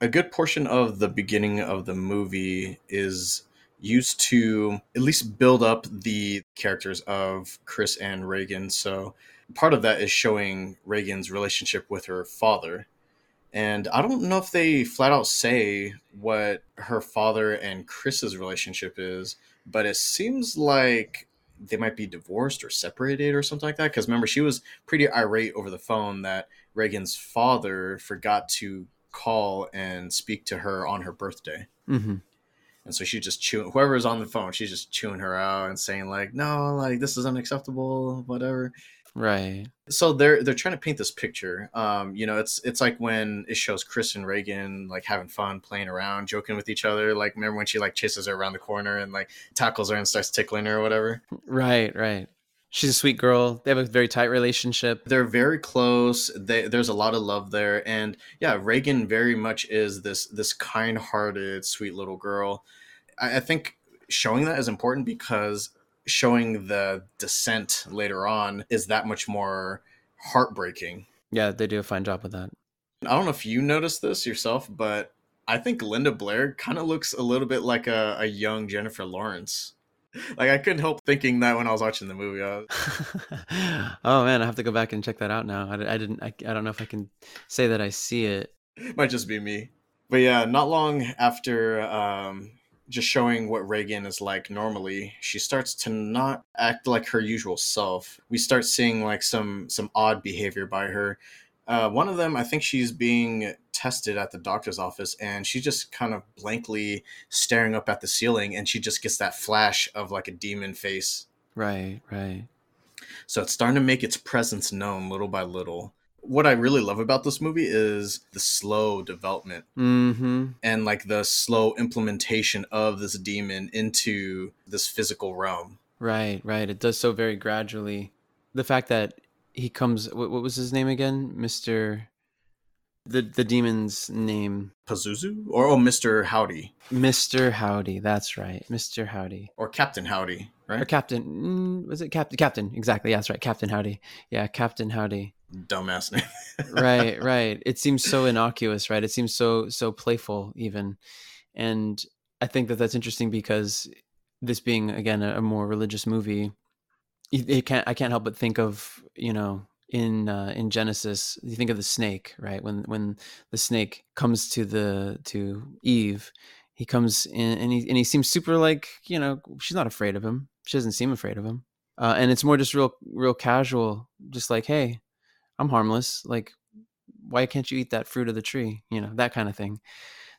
a good portion of the beginning of the movie is used to at least build up the characters of Chris and Regan. So part of that is showing Regan's relationship with her father. And I don't know if they flat out say what her father and Chris's relationship is, but it seems like they might be divorced or separated or something like that. Because remember, she was pretty irate over the phone that Regan's father forgot to call and speak to her on her birthday. hmm And so she just chewing whoever's on the phone, she's just chewing her out and saying like, "No, like this is unacceptable, whatever." Right So they're they're trying to paint this picture. Um, you know, it's it's like when it shows Chris and Regan like having fun, playing around, joking with each other. Like remember when she like chases her around the corner and like tackles her and starts tickling her or whatever. right right she's a sweet girl they have a very tight relationship They're very close. They, there's a lot of love there, and yeah, Regan very much is this this kind-hearted, sweet little girl. I, I think showing that is important because showing the descent later on is that much more heartbreaking. yeah they do a fine job with that I don't know if you noticed this yourself, but I think Linda Blair kind of looks a little bit like a, a young Jennifer Lawrence. Like I couldn't help thinking that when I was watching the movie. Was, oh man i have to go back and check that out now i, I didn't I, I don't know if i can say that i see it might just be me. But yeah, not long after um, just showing what Regan is like normally, she starts to not act like her usual self. We start seeing like some some odd behavior by her. Uh, one of them, I think she's being tested at the doctor's office, and she's just kind of blankly staring up at the ceiling, and she just gets that flash of like a demon face. right right So it's starting to make its presence known little by little. What I really love about this movie is the slow development mm-hmm and like the slow implementation of this demon into this physical realm. Right, right. It does so very gradually. The fact that he comes, what, what was his name again, Mister? The the demon's name, Pazuzu or oh, Mr. Howdy Mister Howdy. That's right, Mister Howdy. or Captain Howdy, right Or? Captain? Mm, was it Captain? Captain? Exactly. Yeah, that's right, Captain Howdy. Yeah, Captain Howdy. Dumbass name. right, right. It seems so innocuous, right? It seems so so playful, even, and I think that that's interesting because this being again a, a more religious movie, it it can't I can't help but think of you know in uh, in Genesis you think of the snake, right? When when the snake comes to the to Eve, he comes in and he and he seems super like you know she's not afraid of him. She doesn't seem afraid of him, uh, and it's more just real real casual, just like hey I'm harmless. Like, why can't you eat that fruit of the tree? You know, that kind of thing.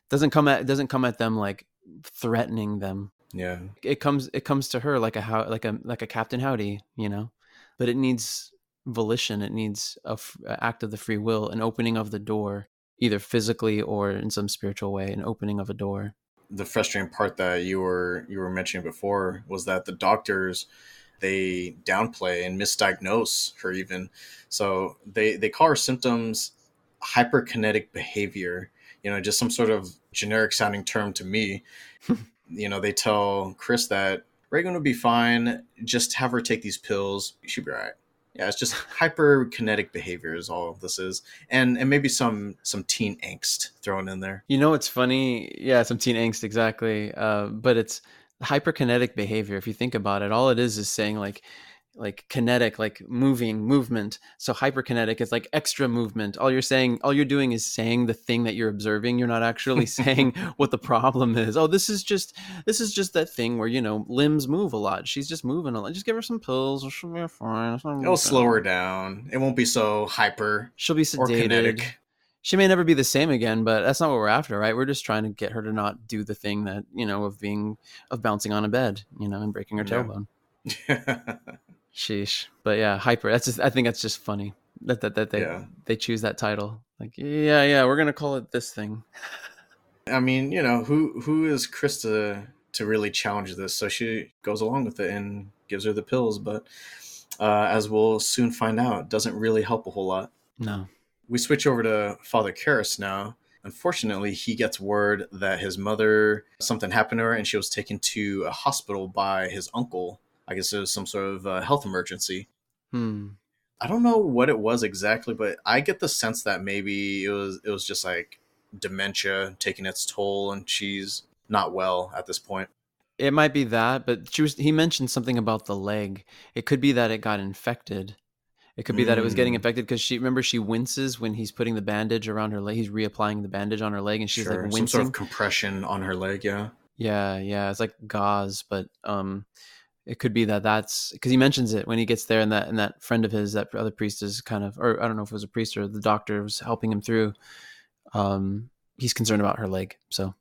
Doesn't come at doesn't come at them like threatening them. yeah. It comes it comes to her like a how like a like a Captain Howdy, you know. But it needs volition. It needs a f- act of the free will, an opening of the door, either physically or in some spiritual way, an opening of a door. The frustrating part that you were you were mentioning before was that the doctors they downplay and misdiagnose her even. So they they call her symptoms hyperkinetic behavior. You know, just some sort of generic sounding term to me. you know, they tell Chris that Regan would be fine. Just have her take these pills. She'll be all right. Yeah, it's just hyperkinetic behavior is all this is, and and maybe some some teen angst thrown in there. You know, it's funny. Yeah, some teen angst exactly. Uh, but it's hyperkinetic behavior. If you think about it, all it is is saying like like kinetic like moving movement. So hyperkinetic is like extra movement. All you're saying all you're doing is saying the thing that you're observing. You're not actually saying what the problem is. Oh this is just this is just that thing where you know limbs move a lot. She's just moving a lot. Just give her some pills. She'll be fine. It'll slow her down. It won't be so hyper she'll be sedated she may never be the same again but that's not what we're after right we're just trying to get her to not do the thing that you know of being of bouncing on a bed you know and breaking her yeah. tailbone Sheesh. But yeah, hyper. That's just, I think that's just funny that that, that they yeah. they choose that title. Like, yeah, yeah, we're gonna call it this thing. I mean, you know, who who is Chris to really challenge this? So she goes along with it and gives her the pills, but uh, as we'll soon find out, doesn't really help a whole lot. No. We switch over to Father Karras now. Unfortunately, he gets word that his mother something happened to her, and she was taken to a hospital by his uncle I guess it was some sort of uh, health emergency. Hmm. I don't know what it was exactly, but I get the sense that maybe it was it was just like dementia taking its toll, and she's not well at this point. It might be that, but she was. He mentioned something about the leg. It could be that it got infected. It could be mm. that it was getting hmm. infected because she remember she winces when he's putting the bandage around her leg. He's reapplying the bandage on her leg, and she's sure. like wincing. Some sort of compression on her leg. Yeah. Yeah, yeah. It's like gauze, but um, it could be that that's because he mentions it when he gets there and that and that friend of his that other priest is kind of or i don't know if it was a priest or the doctor was helping him through um he's concerned about her leg so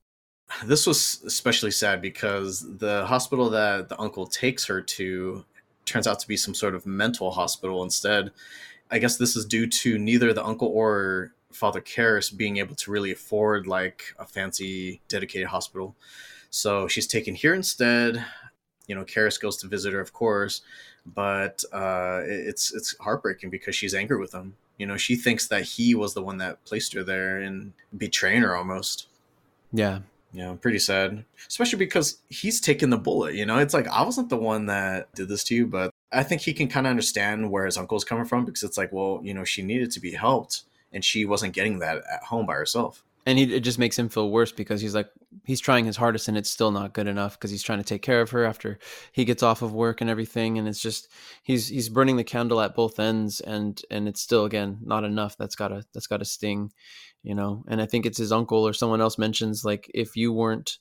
this was especially sad because the hospital that the uncle takes her to turns out to be some sort of mental hospital instead i guess this is due to neither the uncle or father Karras being able to really afford like a fancy dedicated hospital so she's taken here instead you know, Karras goes to visit her, of course, but uh, it's it's heartbreaking because she's angry with him. You know, she thinks that he was the one that placed her there and betraying her almost. Yeah. Yeah, pretty sad. Especially because he's taken the bullet, you know? It's like I wasn't the one that did this to you, but I think he can kind of understand where his uncle's coming from because it's like, well, you know, she needed to be helped and she wasn't getting that at home by herself and he, it just makes him feel worse because he's like he's trying his hardest and it's still not good enough because he's trying to take care of her after he gets off of work and everything. And it's just he's he's burning the candle at both ends and and it's still again not enough. That's gotta that's gotta sting you know? And i think it's his uncle or someone else mentions like if you weren't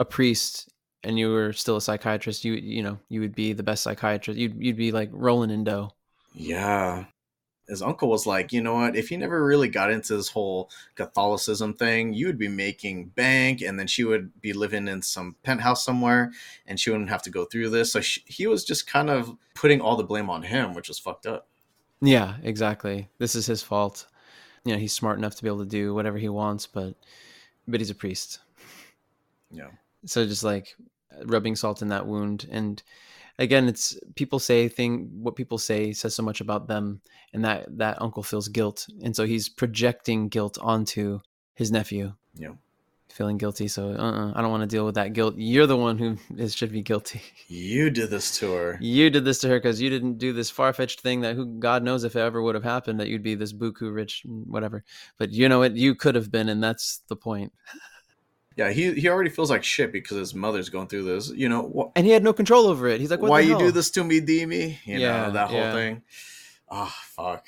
a priest and you were still a psychiatrist you you know you would be the best psychiatrist. You'd, you'd be like rolling in dough. Yeah his uncle was like, you know what? If you never really got into this whole Catholicism thing, you would be making bank, and then she would be living in some penthouse somewhere, and she wouldn't have to go through this. So she, he was just kind of putting all the blame on him, which was fucked up. Yeah, exactly. This is his fault. You know, he's smart enough to be able to do whatever he wants, but but he's a priest. Yeah. So just like rubbing salt in that wound and again it's people say thing what people say says so much about them and that that uncle feels guilt and so he's projecting guilt onto his nephew. Yeah. Feeling guilty so uh-uh, i don't want to deal with that guilt. You're the one who is, should be guilty. You did this to her. You did this to her because you didn't do this far-fetched thing that who god knows if it ever would have happened that you'd be this buku rich whatever. But you know what? You could have been and that's the point Yeah, he he already feels like shit because his mother's going through this. You know, wh- and he had no control over it. He's like, "Why you do this to me, Dimmy?" You yeah, know that whole yeah. thing. Oh fuck!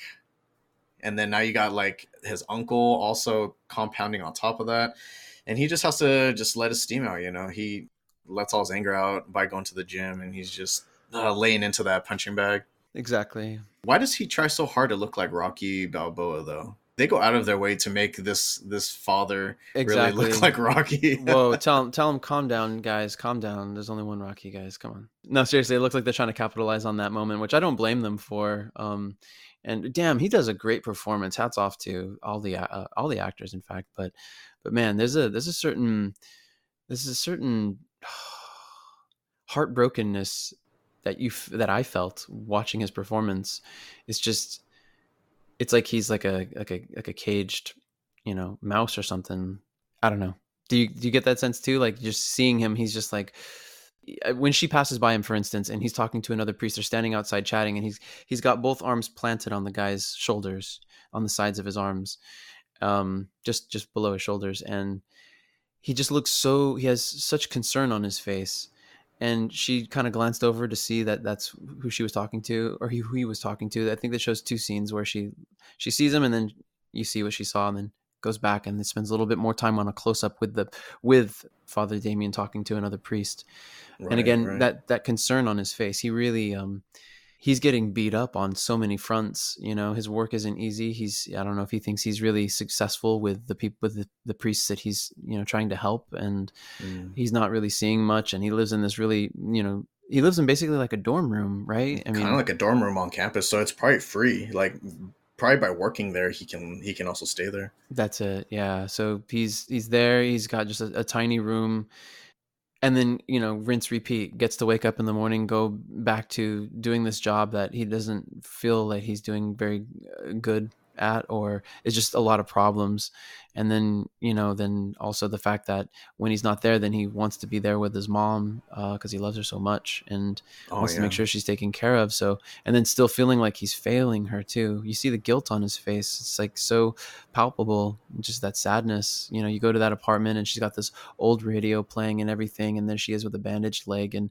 And then now you got like his uncle also compounding on top of that, and he just has to just let his steam out. You know, he lets all his anger out by going to the gym, and he's just uh, laying into that punching bag. Exactly. Why does he try so hard to look like Rocky Balboa though? They go out of their way to make this this father Exactly. really look like Rocky. Whoa, tell him, tell him, calm down, guys, calm down. There's only one Rocky, guys. Come on. No, seriously, it looks like they're trying to capitalize on that moment, which I don't blame them for. Um, and damn, he does a great performance. Hats off to all the uh, all the actors, in fact. But, but man, there's a there's a certain there's a certain heartbrokenness that you f- that I felt watching his performance. It's just, it's like he's like a like a like a caged, you know, mouse or something. I don't know. Do you do you get that sense too? Like just seeing him, he's just like when she passes by him, for instance, and he's talking to another priest, they're standing outside chatting, and he's he's got both arms planted on the guy's shoulders, on the sides of his arms, um, just just below his shoulders, and he just looks so he has such concern on his face, and she kind of glanced over to see that that's who she was talking to, or he, who he was talking to. I think that shows two scenes where she she sees him, and then you see what she saw, and then goes back and spends a little bit more time on a close up with the with Father Damien talking to another priest. and again, right. that that concern on his face, he really um he's getting beat up on so many fronts. You know, his work isn't easy. He's I don't know if he thinks he's really successful with the people with the, the priests that he's you know trying to help, and Mm. he's not really seeing much. And he lives in this really you know he lives in basically like a dorm room, right? I mean, kind of like a dorm room on campus, so it's probably free. Like probably by working there, he can he can also stay there. That's it. Yeah. So he's he's there. He's got just a, a tiny room, and then you know, rinse repeat. Gets to wake up in the morning, go back to doing this job that he doesn't feel like he's doing very uh, good at, or it's just a lot of problems. And then you know, then also the fact that when he's not there, then he wants to be there with his mom uh, because he loves her so much and Oh wants yeah. to make sure she's taken care of. So, and then still feeling like he's failing her too. You see the guilt on his face. It's like so palpable, just that sadness. You know, you go to that apartment and she's got this old radio playing and everything, and there she is with a bandaged leg, and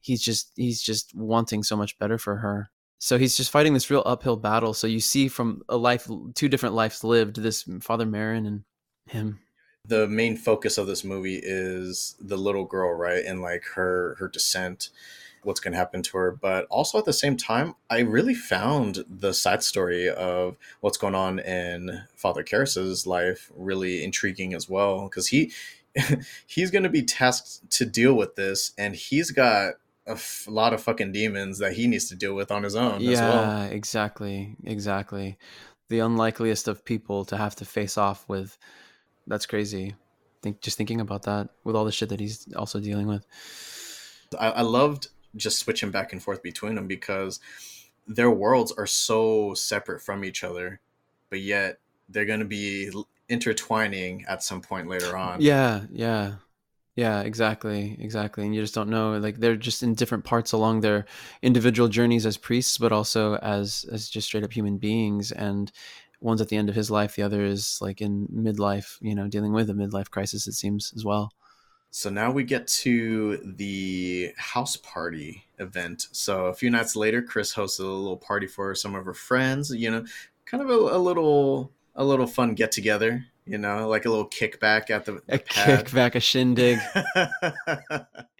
he's just he's just wanting so much better for her. So he's just fighting this real uphill battle. So you see from a life, two different lives lived. This Father Merrin and him. the main focus of this movie is the little girl, right? And like her her descent, what's going to happen to her. But also at the same time, I really found the side story of what's going on in Father Karras's life really intriguing as well because he he's going to be tasked to deal with this, and he's got a f- lot of fucking demons that he needs to deal with on his own yeah, as well. exactly, exactly. The unlikeliest of people to have to face off with. That's crazy. Think just thinking about that with all the shit that he's also dealing with. I, I loved just switching back and forth between them because their worlds are so separate from each other, but yet they're going to be intertwining at some point later on. Yeah, yeah. Yeah, exactly, exactly. And you just don't know like they're just in different parts along their individual journeys as priests but also as as just straight up human beings and one's at the end of his life, the other is like in midlife, you know, dealing with a midlife crisis it seems as well. So now we get to the house party event. So a few nights later, Chris hosts a little party for some of her friends. You know, kind of a, a little a little fun get together. You know, like a little kickback at the, A pad. kickback, a shindig.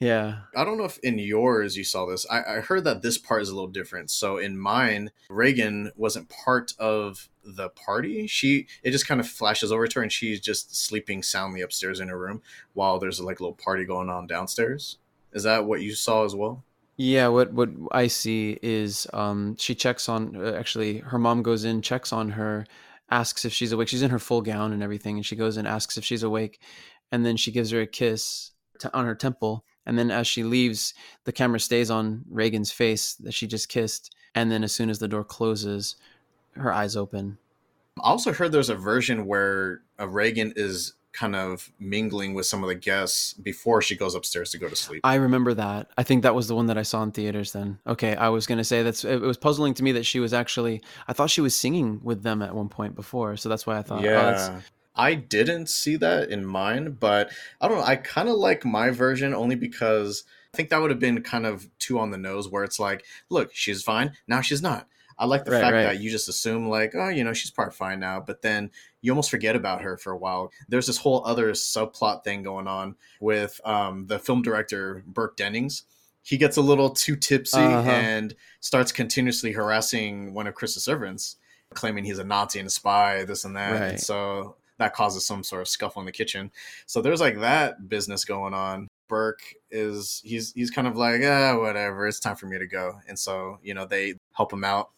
Yeah. I don't know if in yours you saw this. I, I heard that this part is a little different. So in mine, Regan wasn't part of the party. She it just kind of flashes over to her and she's just sleeping soundly upstairs in her room while there's like a little party going on downstairs. Is that what you saw as well? Yeah, what what I see is um she checks on uh, actually her mom goes in, checks on her, asks if she's awake. She's in her full gown and everything and she goes and asks if she's awake and then she gives her a kiss t- on her temple and then as she leaves, the camera stays on Regan's face that she just kissed and then as soon as the door closes, her eyes open. I also heard there's a version where uh, Regan is kind of mingling with some of the guests before she goes upstairs to go to sleep. I remember that. I think that was the one that I saw in theaters then. Okay, I was going to say that's it was puzzling to me that she was actually I thought she was singing with them at one point before, so that's why I thought oh, yeah. I didn't see that in mine, but I don't know. I kind of like my version only because I think that would have been kind of too on the nose where it's like, look, she's fine. Now she's not. I like the Right, fact right. that you just assume, like, oh, you know, she's probably fine now. But then you almost forget about her for a while. There's this whole other subplot thing going on with um, the film director, Burke Dennings. He gets a little too tipsy Uh-huh. and starts continuously harassing one of Chris's servants claiming he's a Nazi and a spy, this and that. Right. And so that causes some sort of scuffle in the kitchen. So there's like that business going on. Burke is he's he's kind of like, ah, whatever, it's time for me to go. And so, you know, they help him out.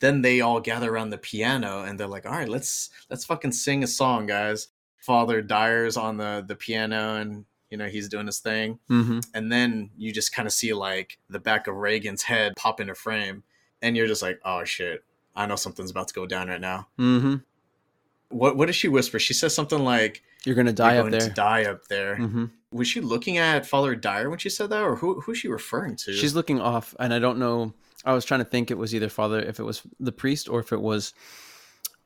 Then they all gather around the piano and they're like, all right, let's let's fucking sing a song, guys. Father Dyer's on the the piano and you know he's doing his thing Mm-hmm. and then you just kind of see like the back of Regan's head pop into frame, and you're just like, oh shit, I know something's about to go down right now. Mm-hmm. What what does she whisper? She says something like, You're gonna die "You're up there. to die up there." Mm-hmm. Was she looking at Father Dyer when she said that, or who who's she referring to? She's looking off, and I don't know. I was trying to think it was either father, if it was the priest, or if it was,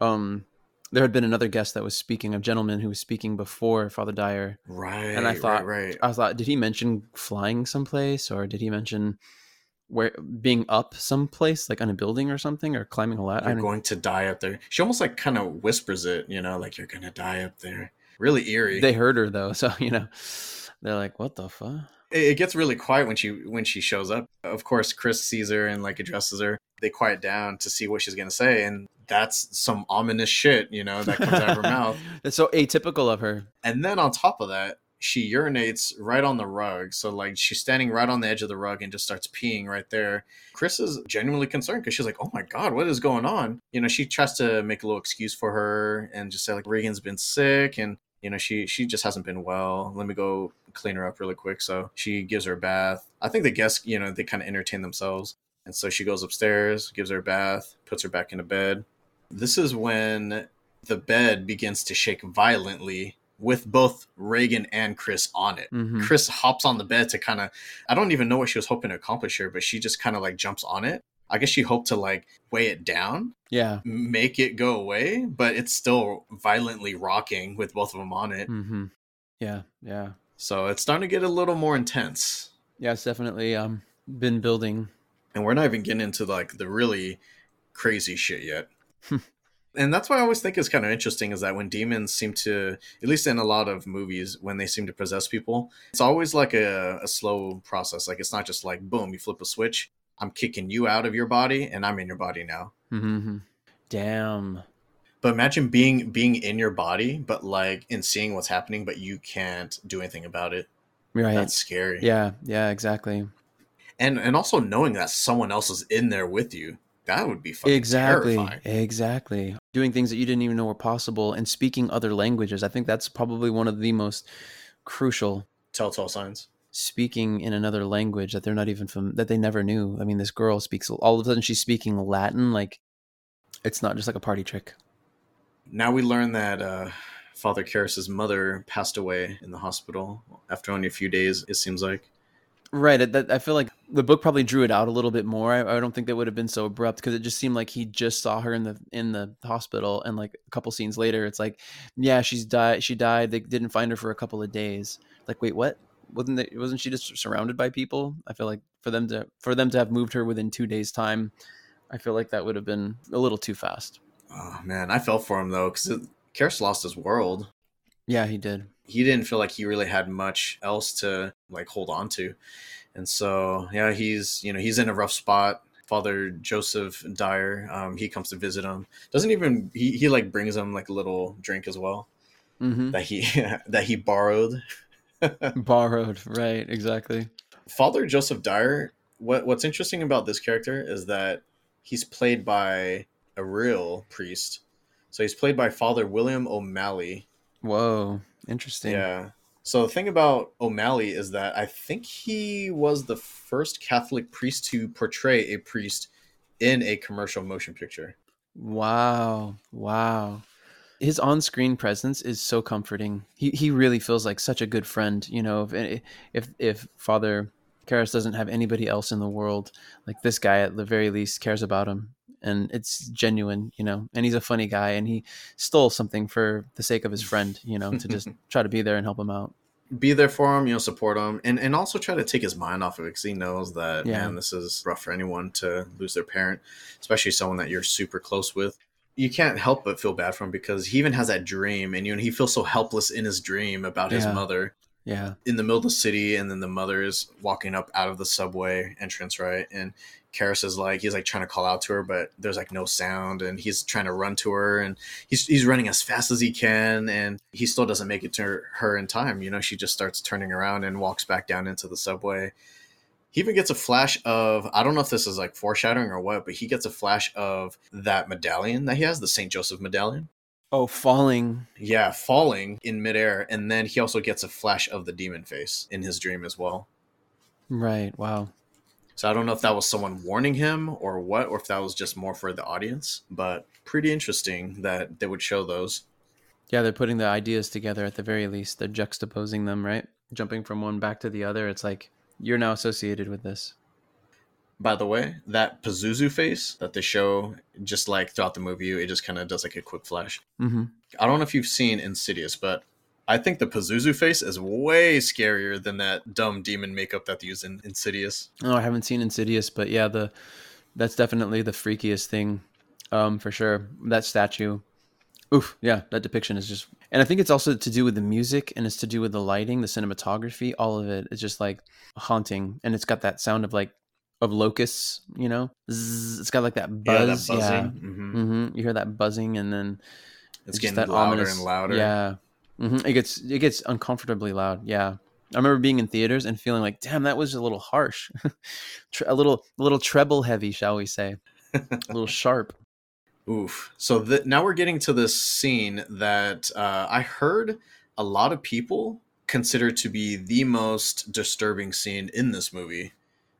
um, there had been another guest that was speaking, a gentleman who was speaking before Father Dyer. right, and I thought- right, right. I thought, did he mention flying someplace, or did he mention where being up someplace, like on a building or something, or climbing a ladder? You're going to die up there. She almost like kind of whispers it, you know, like you're gonna die up there. Really eerie. They heard her though, so you know, they're like, "What the fuck?" It gets really quiet when she when she shows up. Of course, Chris sees her and like addresses her. They quiet down to see what she's gonna say, and that's some ominous shit, you know, that comes out of her mouth. That's so atypical of her. And then on top of that, she urinates right on the rug. So like she's standing right on the edge of the rug and just starts peeing right there. Chris is genuinely concerned because she's like, "Oh my god, what is going on?" You know, she tries to make a little excuse for her and just say like Regan's been sick and you know she she just hasn't been well. Let me go clean her up really quick. So she gives her a bath. I think the guests, you know, they kind of entertain themselves. And so she goes upstairs, gives her a bath, puts her back into bed. This is when the bed begins to shake violently with both Regan and Chris on it. Mhm. Chris hops on the bed to kind of, I don't even know what she was hoping to accomplish here, but she just kind of like jumps on it. I guess she hoped to like weigh it down, Yeah. make it go away, but it's still violently rocking with both of them on it. Mm-hmm. Yeah. Yeah. So it's starting to get a little more intense. Yeah. It's definitely um been building. And we're not even getting into like the really crazy shit yet. Hmm. and that's what I always think is kind of interesting is that when demons seem to, at least in a lot of movies, when they seem to possess people, it's always like a, a slow process. Like it's not just like, boom, you flip a switch, I'm kicking you out of your body and I'm in your body now. Mm-hmm. Damn. But imagine being being in your body, but like in seeing what's happening, but you can't do anything about it. Right. That's scary. Yeah. Yeah. Exactly. And and also knowing that someone else is in there with you, that would be fucking exactly terrifying. exactly doing things that you didn't even know were possible and speaking other languages i think that's probably one of the most crucial Telltale signs. Speaking in another language that they're not even from that they never knew i mean this girl speaks all of a sudden she's speaking latin like it's not just like a party trick Now we learn that uh, Father Karras's mother passed away in the hospital after only a few days. It seems like. right that, i feel like the book probably drew it out a little bit more i, I don't think that would have been so abrupt because it just seemed like he just saw her in the in the hospital and like a couple scenes later it's like yeah she's died she died they didn't find her for a couple of days like wait what wasn't they, wasn't she just surrounded by people i feel like for them to for them to have moved her within two days time i feel like that would have been a little too fast Oh man, I felt for him though because Karras lost his world. yeah he did He didn't feel like he really had much else to like hold on to, and so yeah, he's you know he's in a rough spot. Father Joseph Dyer, um, he comes to visit him. Doesn't even he, he like brings him like a little drink as well hmm that he that he borrowed. borrowed right exactly Father Joseph Dyer. What what's interesting about this character is that he's played by a real priest. So he's played by Father William O'Malley. whoa interesting Yeah. So the thing about O'Malley is that I think he was the first Catholic priest to portray a priest in a commercial motion picture. Wow. Wow. His on-screen presence is so comforting. He he really feels like such a good friend, you know, if eh, if if Father Karras doesn't have anybody else in the world, like this guy at the very least cares about him and it's genuine, you know. And he's a funny guy and he stole something for the sake of his friend, you know, to just try to be there and help him out. Be there for him, you know, support him, and, and also try to take his mind off of it because he knows that, Yeah. man, this is rough for anyone to lose their parent, especially someone that you're super close with. You can't help but feel bad for him because he even has that dream, and you know, he feels so helpless in his dream about his mother. Yeah. in the middle of the city and then the mother is walking up out of the subway entrance right and Karras is like he's like trying to call out to her, but there's like no sound, and he's trying to run to her, and he's he's running as fast as he can, and he still doesn't make it to her, her in time. You know, she just starts turning around and walks back down into the subway. He even gets a flash of I don't know if this is like foreshadowing or what, but he gets a flash of that medallion that he has, the Saint Joseph medallion. Oh, falling. Yeah, falling in midair, and then he also gets a flash of the demon face in his dream as well. Right. Wow. So I don't know if that was someone warning him or what, or if that was just more for the audience. But pretty interesting that they would show those. Yeah, they're putting the ideas together at the very least. They're juxtaposing them, right? Jumping from one back to the other. It's like you're now associated with this. By the way, that Pazuzu face that they show, just like throughout the movie, it just kind of does like a quick flash. Mm-hmm. I don't know if you've seen Insidious, but I think the Pazuzu face is way scarier than that dumb demon makeup that they use in Insidious. Oh, I haven't seen Insidious, but yeah, the that's definitely the freakiest thing, um, for sure. That statue, oof, yeah, that depiction is just, and I think it's also to do with the music and it's to do with the lighting, the cinematography, all of it is just like haunting, and it's got that sound of like of locusts, you know, Zzz, it's got like that buzz, yeah. That yeah. hmm hmm You hear that buzzing, and then It's, just getting louder and louder. Yeah, hmm it gets it gets uncomfortably loud. Yeah, I remember being in theaters and feeling like, damn, that was a little harsh, a little a little treble heavy, shall we say, a little sharp. Oof. So th- now we're getting to this scene that uh, I heard a lot of people consider to be the most disturbing scene in this movie.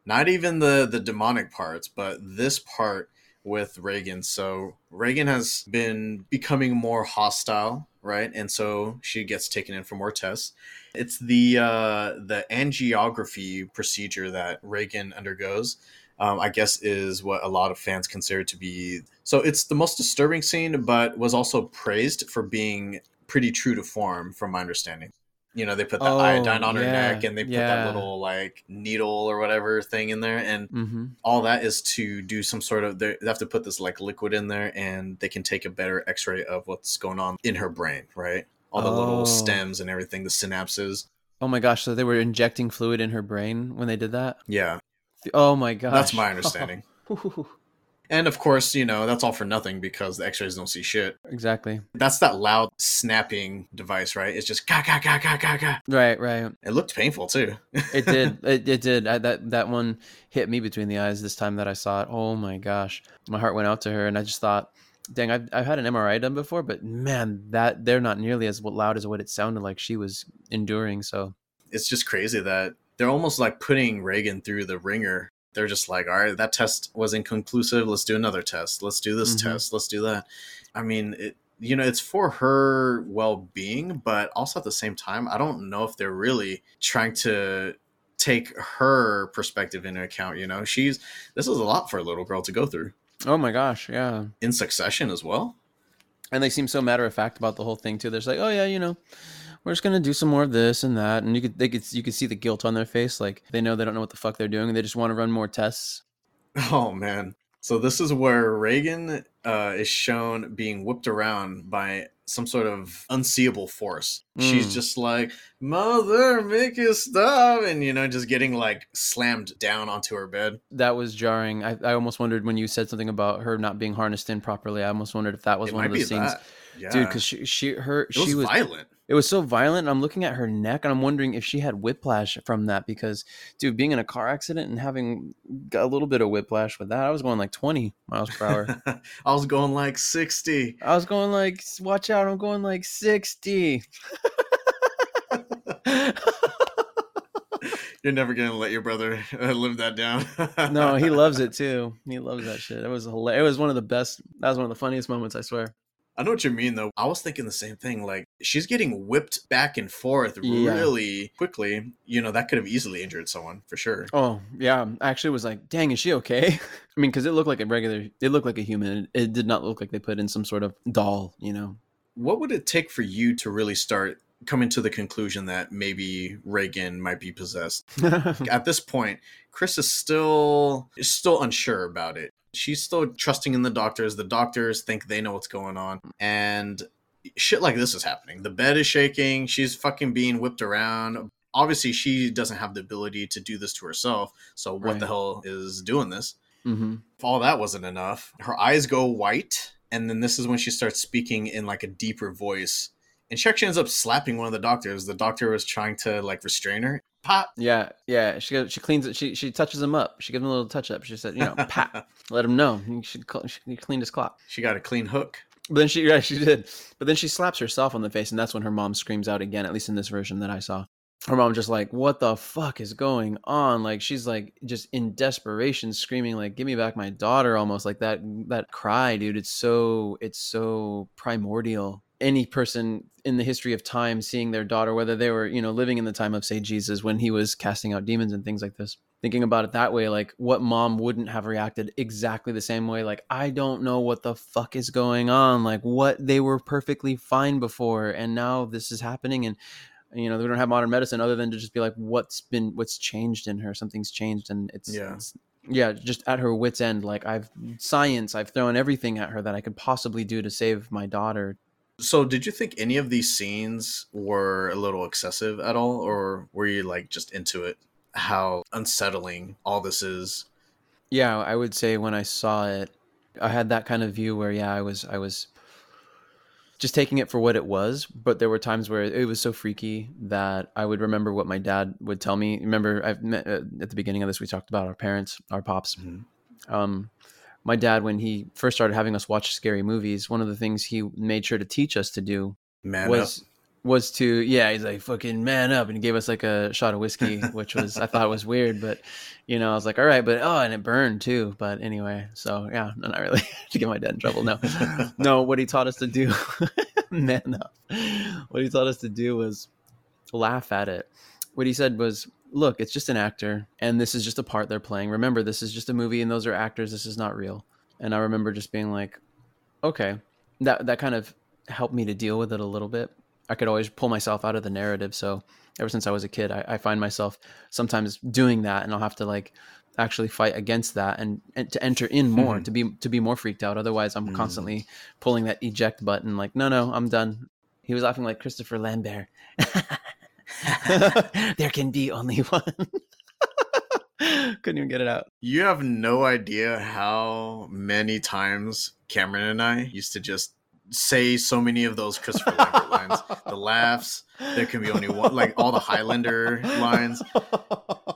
Not even the the demonic parts, but this part with Regan. So Regan has been becoming more hostile, right? And so she gets taken in for more tests. It's the uh, the angiography procedure that Regan undergoes. Um, I guess is what a lot of fans consider to be. So it's the most disturbing scene, but was also praised for being pretty true to form, from my understanding. You know, they put the Oh, iodine on her neck, and they put that little like needle or whatever thing in there, and hmm all that is to do some sort of they have to put this like liquid in there and they can take a better x-ray of what's going on in her brain right all the Oh. little stems and everything the synapses Oh my gosh! So they were injecting fluid in her brain when they did that. yeah Oh my god, that's my understanding and of course you know that's all for nothing because the x-rays don't see shit exactly. that's that loud snapping device right it's just ga ga ga ga ga ga Right. Right. it looked painful too It did. it, it did. I, that that one hit me between the eyes this time that I saw it. Oh my gosh, my heart went out to her, and I just thought, dang, I've I've had an MRI done before, but man, that they're not nearly as loud as what it sounded like she was enduring. So it's just crazy that they're almost like putting Regan through the ringer. They're just like, all right, that test was inconclusive. Let's do another test. Let's do this Mhm. test. Let's do that. I mean, it, you know, it's for her well being, but also at the same time, I don't know if they're really trying to take her perspective into account. You know, she's this is a lot for a little girl to go through oh my gosh, yeah. in succession as well. And they seem so matter of fact about the whole thing too. They're just like, oh yeah, you know. We're just gonna do some more of this and that, and you could they could you could see the guilt on their face, like they know they don't know what the fuck they're doing, and they just want to run more tests. Oh man. So this is where Regan uh, is shown being whipped around by some sort of unseeable force. She's Mm. just like, "Mother, make it stop!" and you know, just getting like slammed down onto her bed. That was jarring. I, I almost wondered when you said something about her not being harnessed in properly. I almost wondered if that was it one of the be scenes, yeah. dude. Because she, she, her, it was, she was, violent. It was so violent. And I'm looking at her neck, and I'm wondering if she had whiplash from that. Because, dude, being in a car accident and having a little bit of whiplash with that, I was going like 20 miles per hour. I was going like sixty. I was going like, watch out! I'm going like 60. You're never gonna let your brother uh, live that down. no, he loves it too. He loves that shit. It was hilarious. It was one of the best. That was one of the funniest moments. I swear. I know what you mean, though. I was thinking the same thing. Like, she's getting whipped back and forth Yeah. really quickly. You know, that could have easily injured someone for sure. Oh yeah, I actually was like, dang, is she okay? I mean, because it looked like a regular. It looked like a human. It did not look like they put in some sort of doll. You know. What would it take for you to really start coming to the conclusion that maybe Regan might be possessed? At this point, Chris is still is still unsure about it. She's still trusting in the doctors. The doctors think they know what's going on, and shit like this is happening. The bed is shaking. She's fucking being whipped around. Obviously, she doesn't have the ability to do this to herself. So what the hell is doing this? Mm-hmm. If all that wasn't enough, her eyes go white, and then this is when she starts speaking in like a deeper voice. And she actually ends up slapping one of the doctors. The doctor was trying to like restrain her. Pop. Yeah, yeah. She goes- she cleans it. She she touches him up. She gives him a little touch up. She said, you know, pat, let him know he should cl- he cleaned his clock. She got a clean hook. But then she yeah she did. But then she slaps herself on the face, and that's when her mom screams out again. At least in this version that I saw, her mom just like, "What the fuck is going on?" Like she's like just in desperation, screaming like, "Give me back my daughter!" Almost like that that cry, dude. It's so it's so primordial. Any person in the history of time seeing their daughter, whether they were you know living in the time of say Jesus when he was casting out demons and things like this, thinking about it that way, like what mom wouldn't have reacted exactly the same way? Like, I don't know what the fuck is going on. Like, what they were perfectly fine before, and now this is happening, and you know, we don't have modern medicine other than to just be like, what's been, what's changed in her? Something's changed, and it's, Yeah. it's yeah, just at her wits' end. Like, I've science, I've thrown everything at her that I could possibly do to save my daughter. So, did you think any of these scenes were a little excessive at all, or were you like just into it? How unsettling all this is. Yeah, I would say when I saw it, I had that kind of view where yeah, I was I was just taking it for what it was, but there were times where it was so freaky that I would remember what my dad would tell me. Remember, I've met uh, at the beginning of this we talked about our parents, our pops. Mhm. Um, my dad, when he first started having us watch scary movies, one of the things he made sure to teach us to do Man was was to yeah he's like fucking man up and he gave us like a shot of whiskey which was i thought was weird but you know i was like all right but oh and it burned too but anyway so yeah no, not really to get my dad in trouble no. No what he taught us to do man up. What he taught us to do was laugh at it. What he said was look it's just an actor and this is just a part they're playing. Remember this is just a movie and those are actors. This is not real. And i remember just being like okay. That that kind of helped me to deal with it a little bit. I could always pull myself out of the narrative so ever since i was a kid i, I find myself sometimes doing that and i'll have to like actually fight against that and, and to enter in more Mhm. to be to be more freaked out. Otherwise i'm Mm. constantly pulling that eject button like no no i'm done. He was laughing like christopher lambert there can be only one couldn't even get it out You have no idea how many times Cameron and I used to just say so many of those Christopher Lambert lines. The laughs, there can be only one, like all the Highlander lines,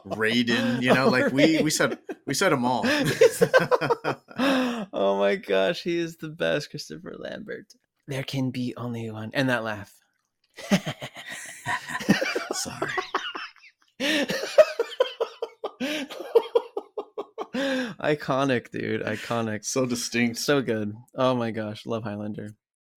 Raiden, you know, like we we said we said them all. oh my gosh, he is the best, Christopher Lambert. There can be only one, and that laugh. Sorry. Iconic, dude. Iconic. So distinct. So good. Oh my gosh, love Highlander.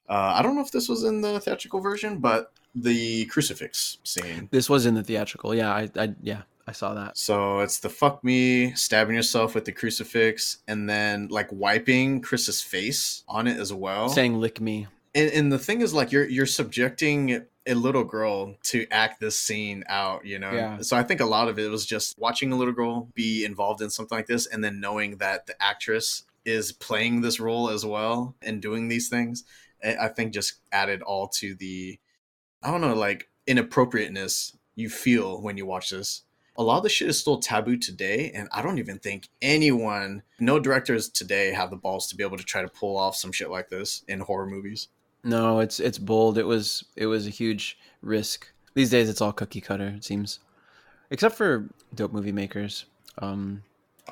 Uh, I don't know if this was in the theatrical version, but the crucifix scene. This was in the theatrical. Yeah, I, I yeah, I saw that. So it's the fuck me, stabbing yourself with the crucifix, and then like wiping Chris's face on it as well. Saying "lick me." and, and the thing is like you're you're subjecting a little girl to act this scene out you know? Yeah. so i think a lot of it was just watching a little girl be involved in something like this and then knowing that the actress is playing this role as well and doing these things i I think just added all to the i don't know like inappropriateness you feel when you watch this. A lot of the shit is still taboo today and i don't even think anyone no directors today have the balls to be able to try to pull off some shit like this in horror movies No, it's it's bold. It was it was a huge risk. These days, it's all cookie cutter. It seems, except for dope movie makers. Um,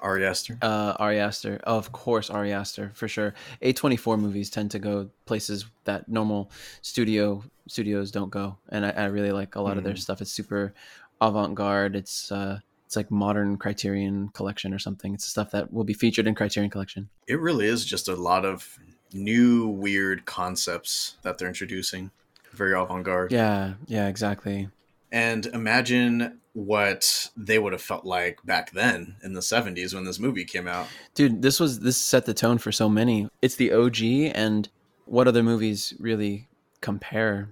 Ari Aster. uh, Ari Aster, of course, Ari Aster for sure. A twenty four movies tend to go places that normal studio studios don't go, and I, I really like a lot of their Mhm. stuff. It's super avant garde. It's uh, it's like modern Criterion Collection or something. It's the stuff that will be featured in Criterion Collection. It really is just a lot of new weird concepts that they're introducing. Very avant garde. Yeah, yeah, exactly. And imagine what they would have felt like back then in the 70s when this movie came out. dude this was this set the tone for so many it's the og and what other movies really compare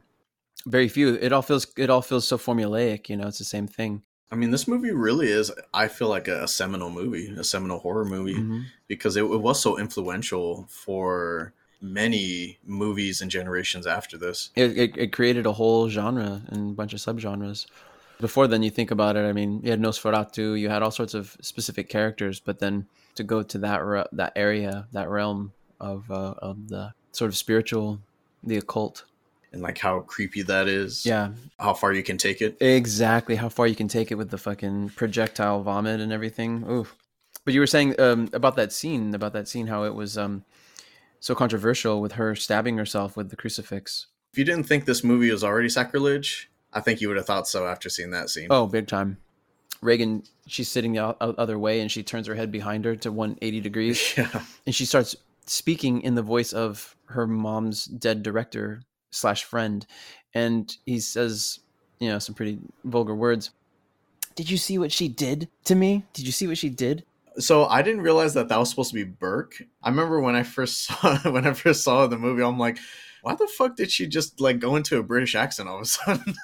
very few it all feels it all feels so formulaic you know it's the same thing I mean, this movie really is, I feel like a, a seminal movie, a seminal horror movie, Mhm. because it, it was so influential for many movies and generations after this. it, it, it created a whole genre and a bunch of subgenres Before then, you think about it. I mean, you had Nosferatu, you had all sorts of specific characters, but then to go to that re- that area, that realm of uh, of the sort of spiritual, the occult, and like how creepy that is. yeah, How far you can take it. exactly how far you can take it with the fucking projectile vomit and everything. Oof. But you were saying um, about that scene, about that scene, how it was um, so controversial with her stabbing herself with the crucifix. If you didn't think this movie was already sacrilege, I think you would have thought so after seeing that scene. Oh, big time. Reagan, she's sitting the other way and she turns her head behind her to 180 degrees Yeah. and she starts speaking in the voice of her mom's dead director slash friend. And he says, you know, some pretty vulgar words. Did you see what she did to me? Did you see what she did? So I didn't realize that that was supposed to be Burke. I remember when I first saw when I first saw the movie, I'm like, why the fuck did she just like go into a British accent all of a sudden?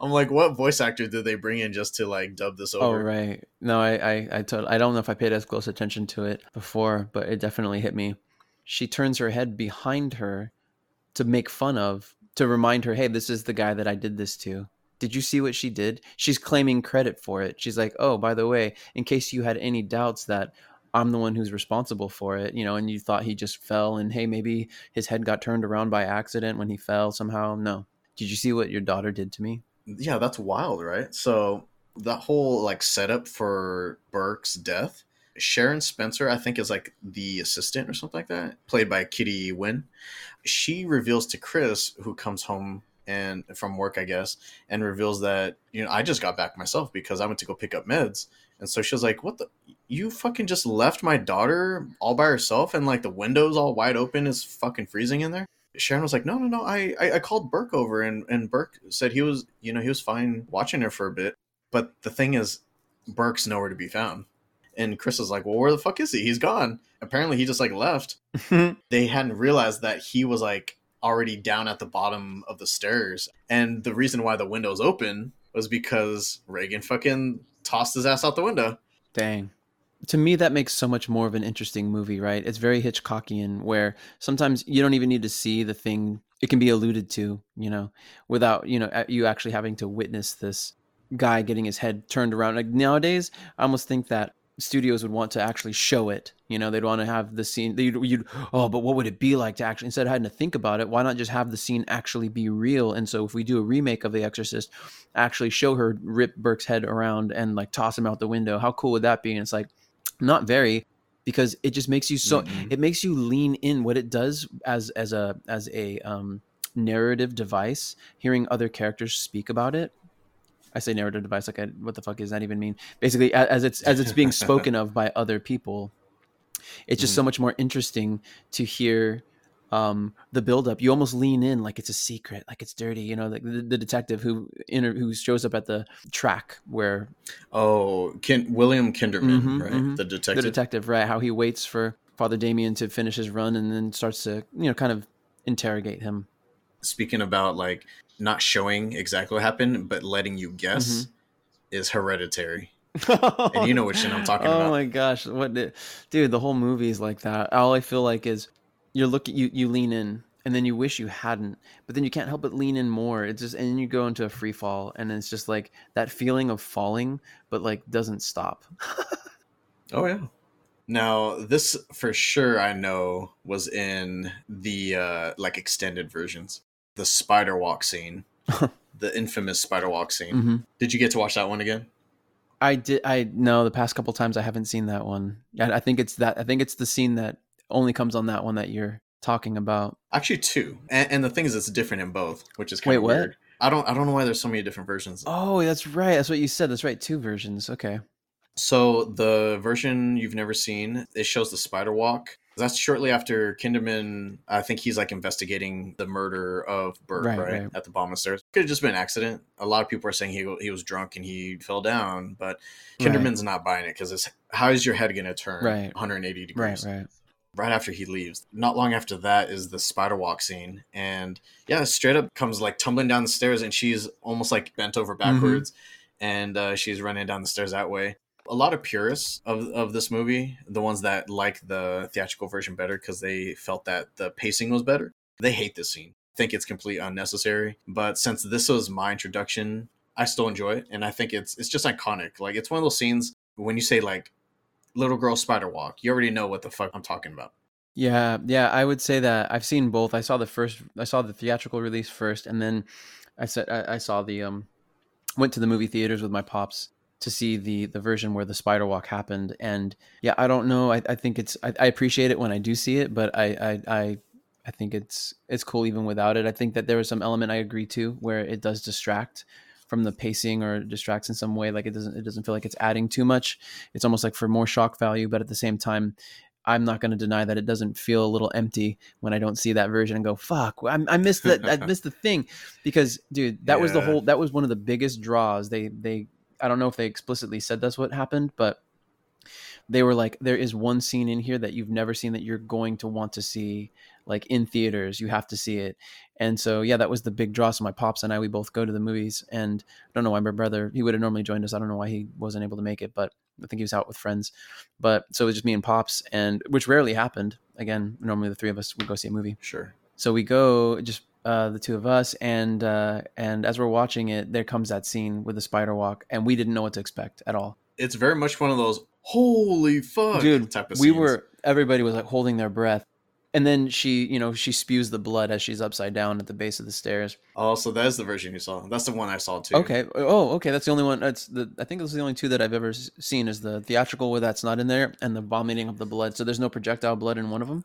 I'm like, what voice actor did they bring in just to like dub this oh, over? Oh, right. No, I, I, I, tot- I don't know if I paid as close attention to it before, but it definitely hit me. She turns her head behind her to make fun of, to remind her, hey, this is the guy that I did this to. Did you see what she did? She's claiming credit for it. She's like, oh, by the way, in case you had any doubts that I'm the one who's responsible for it, you know, and you thought he just fell and hey, maybe his head got turned around by accident when he fell somehow. No. Did you see what your daughter did to me? Yeah, that's wild, right? So that whole like setup for Burke's death, Sharon Spencer, I think, is like the assistant or something like that, played by Kitty Wynn. She reveals to Chris, who comes home and from work, I guess, and reveals that you know I just got back myself because I went to go pick up meds, and so she was like, "What the." You fucking just left my daughter all by herself and like the windows all wide open is fucking freezing in there. Sharon was like, no, no, no. I, I, I called Burke over and, and Burke said he was, you know, he was fine watching her for a bit. But the thing is, Burke's nowhere to be found. And Chris is like, well, where the fuck is he? He's gone. Apparently he just like left. They hadn't realized that he was like already down at the bottom of the stairs. And the reason why the window's open was because Regan fucking tossed his ass out the window. Dang. To me, that makes so much more of an interesting movie, right? It's very Hitchcockian, where sometimes you don't even need to see the thing; it can be alluded to, you know, without you know you actually having to witness this guy getting his head turned around. Like nowadays, I almost think that studios would want to actually show it. You know, they'd want to have the scene. You'd, you'd oh, but what would it be like to actually instead of having to think about it? Why not just have the scene actually be real? And so, if we do a remake of The Exorcist, actually show her rip Burke's head around and like toss him out the window. How cool would that be? And it's like not very because it just makes you so Mhm. it makes you lean in what it does as as a as a um narrative device hearing other characters speak about it i say narrative device like I, what the fuck does that even mean basically as it's as it's being spoken of by other people it's just so much more interesting to hear um the buildup. you almost lean in like it's a secret like it's dirty you know like the, the detective who inter- who shows up at the track where Oh, Kin- William Kinderman, Mhm, right? mhm. The the detective. detective, right? How he waits for Father Damien to finish his run and then starts to, you know, kind of interrogate him. Speaking about like not showing exactly what happened, but letting you guess Mm-hmm. is hereditary. And you know which one I'm talking oh about. Oh my gosh, what did, dude? The whole movie is like that. All I feel like is you're looking, you you lean in, and then you wish you hadn't, but then you can't help but lean in more. It's just, and then you go into a free fall, and it's just like that feeling of falling, but like doesn't stop. Oh yeah. Now this for sure I know was in the uh like extended versions. The spider walk scene. the infamous spider walk scene. hmm Did you get to watch that one again? I did. I know The past couple times I haven't seen that one. I, I think it's that. I think it's the scene that only comes on that one that you're talking about. Actually two. And, and the thing is it's different in both, which is kind Wait, of what? weird. I don't I don't know why there's so many different versions. Oh, that's right. That's what you said. That's right. Two versions. Okay. So the version you've never seen, it shows the spider walk. That's shortly after Kinderman. I think he's like investigating the murder of Burke, Right, right, right. at the bottom of the stairs. Could have just been an accident. A lot of people are saying he he was drunk and he fell down, but Right. Kinderman's not buying it because it's how is your head going to turn Right. 180 degrees Right. right after he leaves. Not long after that is the spider walk scene, and yeah, straight up comes like tumbling down the stairs, and she's almost like bent over Mm-hmm. backwards, and uh, she's running down the stairs that way. A lot of purists of, of this movie, the ones that like the theatrical version better because they felt that the pacing was better, they hate this scene. Think it's completely unnecessary. But since this was my introduction I still enjoy it, and I think it's it's just iconic. Like it's one of those scenes when you say like little girl spider walk, you already know what the fuck I'm talking about. Yeah, yeah, I would say that I've seen both. I saw the first, I saw the theatrical release first, and then I said I, I saw the um, went to the movie theaters with my pops to see the the version where the spider walk happened. And yeah, I don't know. I, I think it's I, I appreciate it when I do see it, but I, I I I think it's it's cool even without it. I think that there was some element I agree to where it does distract from the pacing or distracts in some way. Like it doesn't it doesn't feel like it's adding too much. It's almost like for more shock value, but at the same time, I'm not going to deny that it doesn't feel a little empty when I don't see that version and go, "Fuck, I, I missed that. I missed the thing," because dude, that yeah. was the whole. That was one of the biggest draws. They they. I don't know if they explicitly said that's what happened, but they were like, "There is one scene in here that you've never seen that you're going to want to see." like in theaters you have to see it and so yeah that was the big draw so my pops and i we both go to the movies and i don't know why my brother he would have normally joined us i don't know why he wasn't able to make it but I think he was out with friends, but so it was just me and pops, and which rarely happened. Again, normally the three of us would go see a movie. Sure. So we go just uh, the two of us, and uh, and as we're watching it, there comes that scene with the spider walk, and we didn't know what to expect at all. It's very much one of those holy fuck dude type of. We were everybody was like holding their breath and then she you know she spews the blood as she's upside down at the base of the stairs. Oh so that's the version you saw. That's the one i saw too. Okay. Oh okay. That's the only one that's the i think those are the only two that i've ever seen is the theatrical where that's not in there and the vomiting of the blood. So there's no projectile blood in one of them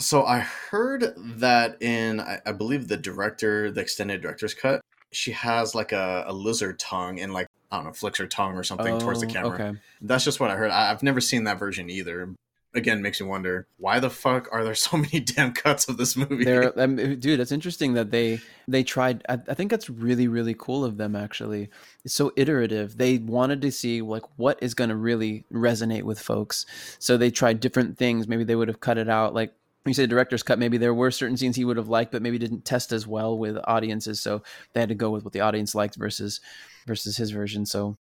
so i heard that in i, I believe the director the extended director's cut she has like a, a lizard tongue and like I don't know, flicks her tongue or something oh, towards the oh, camera. Okay. That's just what I heard. I, I've never seen that version either again makes me wonder why the fuck are there so many damn cuts of this movie there um, dude it's interesting that they they tried I, I, think that's really really cool of them actually it's so iterative they wanted to see like what is going to really resonate with folks so they tried different things maybe they would have cut it out like you say director's cut maybe there were certain scenes he would have liked but maybe didn't test as well with audiences so they had to go with what the audience liked versus versus his version so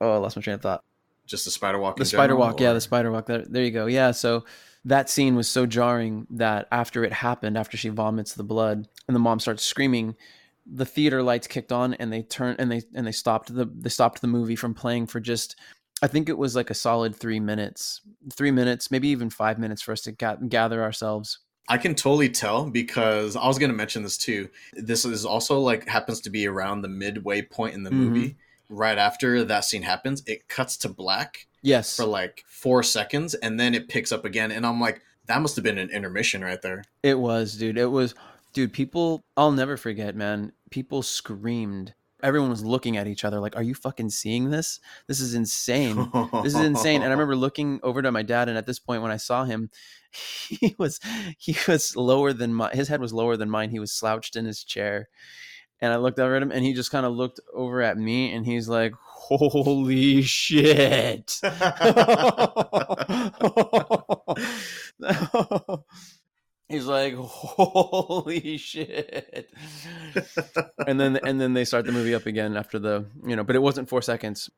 oh i lost my train of thought just the spider walk. The spider general, walk, or? yeah, the spider walk. There, there you go. Yeah, so that scene was so jarring that after it happened, after she vomits the blood and the mom starts screaming, the theater lights kicked on and they turned and they and they stopped the they stopped the movie from playing for just I think it was like a solid three minutes, three minutes, maybe even five minutes for us to ga- gather ourselves. I can totally tell because I was going to mention this too. This is also like happens to be around the midway point in the mm-hmm. movie right after that scene happens, it cuts to black. Yes. For like four seconds, and then it picks up again. And I'm like, that must have been an intermission right there. It was, dude. It was, dude. People, I'll never forget, man. People screamed. Everyone was looking at each other like, "Are you fucking seeing this? This is insane. this is insane." And I remember looking over to my dad, and at this point, when I saw him, he was he was lower than my his head was lower than mine. He was slouched in his chair, and I looked over at him and he just kind of looked over at me and he's like, Holy shit. he's like, Holy shit. and then and then they start the movie up again after the you know, but it wasn't four seconds.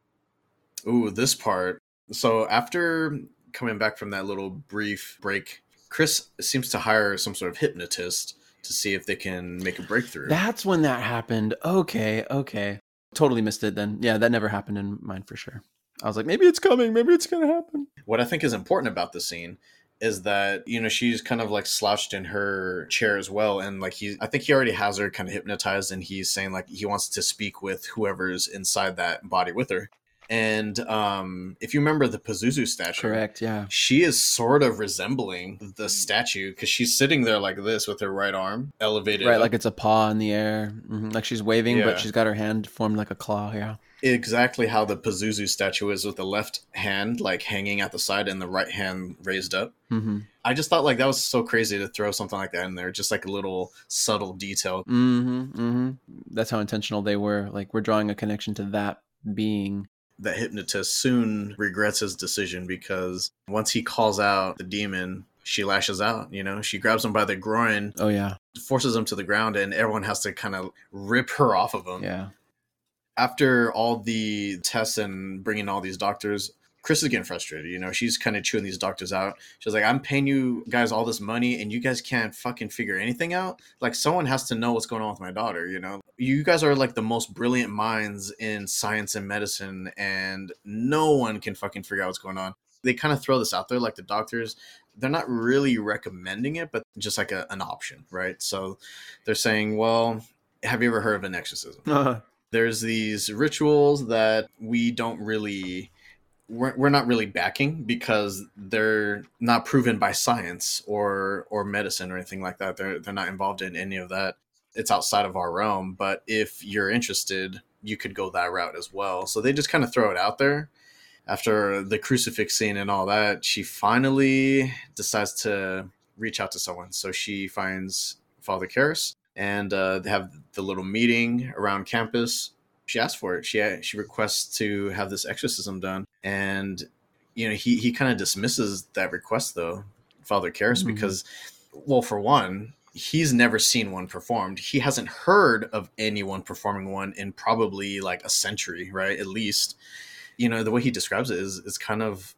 Ooh, this part. So after coming back from that little brief break, Chris seems to hire some sort of hypnotist to see if they can make a breakthrough. That's when that happened. Okay, okay. Totally missed it then. Yeah, that never happened in mine for sure. I was like, maybe it's coming, maybe it's gonna happen. What I think is important about the scene is that you know she's kind of like slouched in her chair as well and like he i think he already has her kind of hypnotized and he's saying like he wants to speak with whoever's inside that body with her and um, if you remember the Pazuzu statue, correct, yeah, she is sort of resembling the statue because she's sitting there like this with her right arm elevated, right, up. like it's a paw in the air, mm-hmm. like she's waving, yeah. but she's got her hand formed like a claw. Yeah, exactly how the Pazuzu statue is with the left hand like hanging at the side and the right hand raised up. Mm-hmm. I just thought like that was so crazy to throw something like that in there, just like a little subtle detail. Mm-hmm, mm-hmm. That's how intentional they were. Like we're drawing a connection to that being that hypnotist soon regrets his decision because once he calls out the demon, she lashes out. You know, she grabs him by the groin. Oh yeah, forces him to the ground, and everyone has to kind of rip her off of him. Yeah. After all the tests and bringing all these doctors, Chris is getting frustrated. You know, she's kind of chewing these doctors out. She's like, I'm paying you guys all this money and you guys can't fucking figure anything out. Like, someone has to know what's going on with my daughter, you know? You guys are like the most brilliant minds in science and medicine, and no one can fucking figure out what's going on. They kind of throw this out there, like the doctors, they're not really recommending it, but just like a, an option, right? So they're saying, well, have you ever heard of an exorcism? Uh, there's these rituals that we don't really we're, we're not really backing because they're not proven by science or or medicine or anything like that. They're they're not involved in any of that. It's outside of our realm but if you're interested you could go that route as well. So they just kind of throw it out there. After the crucifix scene and all that she finally decides to reach out to someone. So she finds father Karras and uh, they have the little meeting around campus. She asks for it. She she requests to have this exorcism done, and you know he he kind of dismisses that request though, Father Karras, mm-hmm. because well, for one, he's never seen one performed. He hasn't heard of anyone performing one in probably like a century, right? At least, you know, the way he describes it is is kind of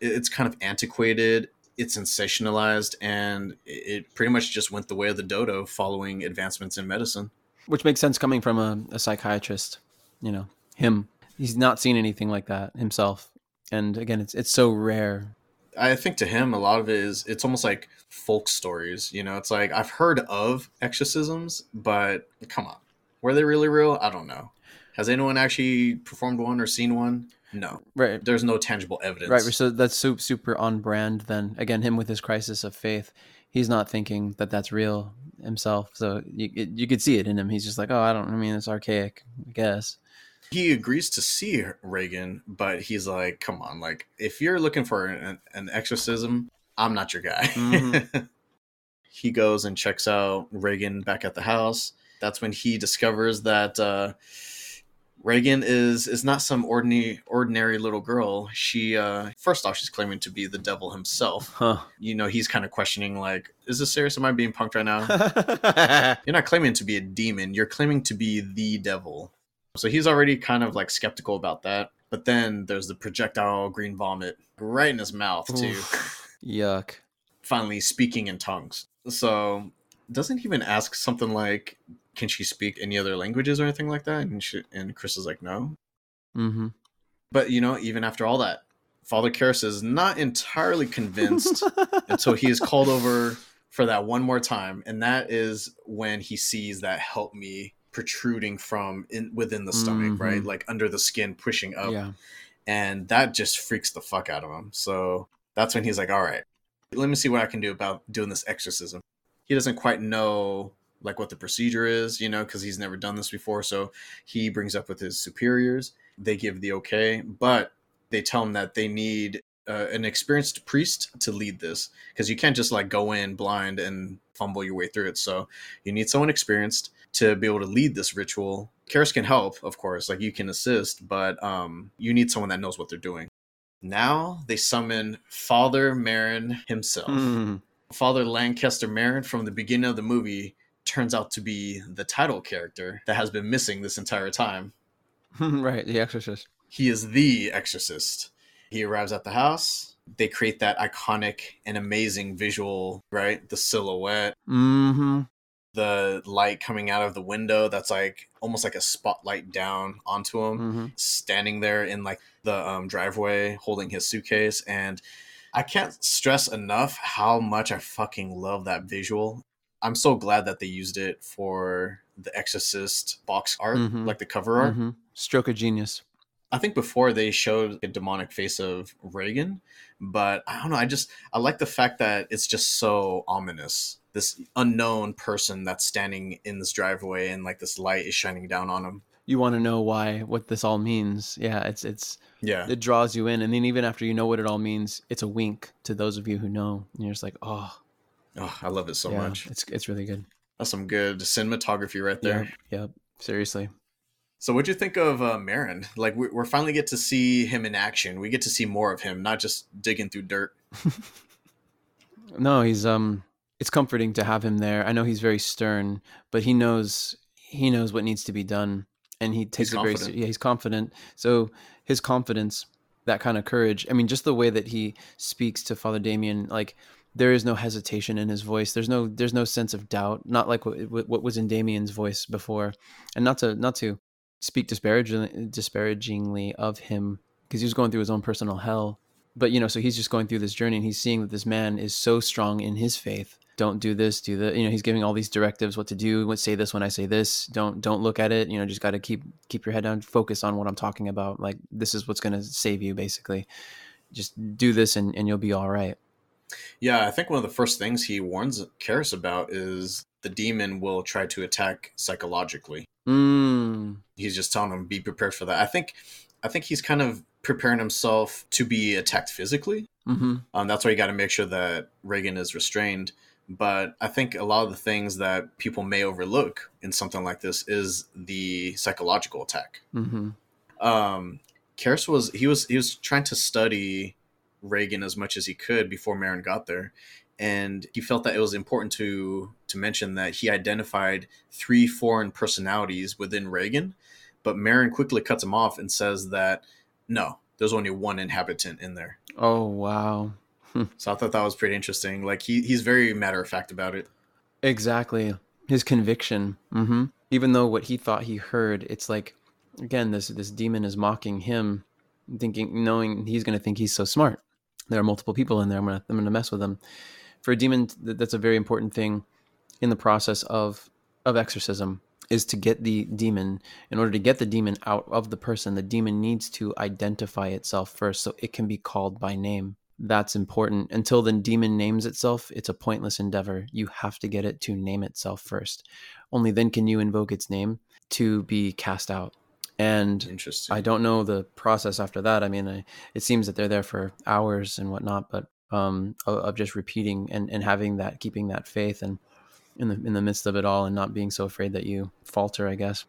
it's kind of antiquated it's sensationalized and it pretty much just went the way of the dodo following advancements in medicine. Which makes sense coming from a, a psychiatrist, you know, him. He's not seen anything like that himself. And again, it's it's so rare. I think to him, a lot of it is it's almost like folk stories. You know, it's like I've heard of exorcisms, but come on, were they really real? I don't know. Has anyone actually performed one or seen one? No. Right. There's no tangible evidence. Right. So that's super, super on brand then. Again, him with his crisis of faith, he's not thinking that that's real himself. So you, you could see it in him. He's just like, oh, I don't, I mean, it's archaic, I guess. He agrees to see Regan, but he's like, come on, like, if you're looking for an, an exorcism, I'm not your guy. Mm-hmm. he goes and checks out Regan back at the house. That's when he discovers that, uh, Regan is is not some ordinary ordinary little girl. She uh first off she's claiming to be the devil himself. Huh. You know, he's kind of questioning like, is this serious? Am I being punked right now? you're not claiming to be a demon, you're claiming to be the devil. So he's already kind of like skeptical about that. But then there's the projectile green vomit right in his mouth too. Oof. Yuck. Finally speaking in tongues. So doesn't even ask something like can she speak any other languages or anything like that? And she, and Chris is like, no. Mm-hmm. But you know, even after all that, Father Karras is not entirely convinced until he is called over for that one more time, and that is when he sees that help me protruding from in within the stomach, mm-hmm. right, like under the skin, pushing up, yeah. and that just freaks the fuck out of him. So that's when he's like, "All right, let me see what I can do about doing this exorcism." He doesn't quite know like what the procedure is, you know, because he's never done this before. So he brings up with his superiors. They give the okay, but they tell him that they need uh, an experienced priest to lead this because you can't just like go in blind and fumble your way through it. So you need someone experienced to be able to lead this ritual. Karras can help, of course, like you can assist, but um, you need someone that knows what they're doing. Now they summon Father Merrin himself. Mm. Father Lankester Merrin from the beginning of the movie turns out to be the title character that has been missing this entire time. right, the exorcist. He is the exorcist. He arrives at the house. They create that iconic and amazing visual, right? The silhouette. Mm-hmm. The light coming out of the window that's like almost like a spotlight down onto him, mm-hmm. standing there in like the um, driveway holding his suitcase. And I can't stress enough how much I fucking love that visual. I'm so glad that they used it for the Exorcist box art, mm-hmm. like the cover art. Mm-hmm. Stroke of genius. I think before they showed a demonic face of Regan, but I don't know. I just I like the fact that it's just so ominous. This unknown person that's standing in this driveway and like this light is shining down on him. You want to know why what this all means. Yeah, it's it's yeah. It draws you in and then even after you know what it all means, it's a wink to those of you who know. And you're just like, "Oh, Oh, I love it so yeah, much. It's it's really good. That's some good cinematography right there. Yep. yep. Seriously. So, what'd you think of uh, Merrin? Like, we, are finally get to see him in action. We get to see more of him, not just digging through dirt. no, he's um. It's comforting to have him there. I know he's very stern, but he knows he knows what needs to be done, and he takes he's it very. Yeah, he's confident. So his confidence that kind of courage. I mean, just the way that he speaks to Father Damien, like there is no hesitation in his voice. There's no there's no sense of doubt. Not like what, what was in Damien's voice before, and not to not to speak disparagingly disparagingly of him because he was going through his own personal hell. But you know, so he's just going through this journey, and he's seeing that this man is so strong in his faith. Don't do this, do that. You know, he's giving all these directives, what to do. What say this when I say this. Don't don't look at it. You know, just got to keep keep your head down, focus on what I'm talking about. Like this is what's going to save you, basically. Just do this, and and you'll be all right. Yeah, I think one of the first things he warns Karras about is the demon will try to attack psychologically. Mm. He's just telling him be prepared for that. I think I think he's kind of preparing himself to be attacked physically. Mm-hmm. Um, that's why you got to make sure that Regan is restrained. But I think a lot of the things that people may overlook in something like this is the psychological attack. Mm-hmm. Um, Karras was he was he was trying to study Regan as much as he could before Merrin got there, and he felt that it was important to to mention that he identified three foreign personalities within Regan, but Merrin quickly cuts him off and says that no, there's only one inhabitant in there. Oh wow! so I thought that was pretty interesting. Like he he's very matter of fact about it. Exactly his conviction. Mm-hmm. Even though what he thought he heard, it's like again this this demon is mocking him, thinking knowing he's going to think he's so smart. There are multiple people in there. I'm gonna I'm gonna mess with them. For a demon, that's a very important thing in the process of of exorcism is to get the demon. In order to get the demon out of the person the demon needs to identify itself first so it can be called by name. That's important. Until the demon names itself it's a pointless endeavor. You have to get it to name itself first. Only then can you invoke its name to be cast out and Interesting. i don't know the process after that. I mean I, it seems that they're there for hours and whatnot but um of, of just repeating and and having that keeping that faith and in the in the midst of it all and not being so afraid that you falter i guess.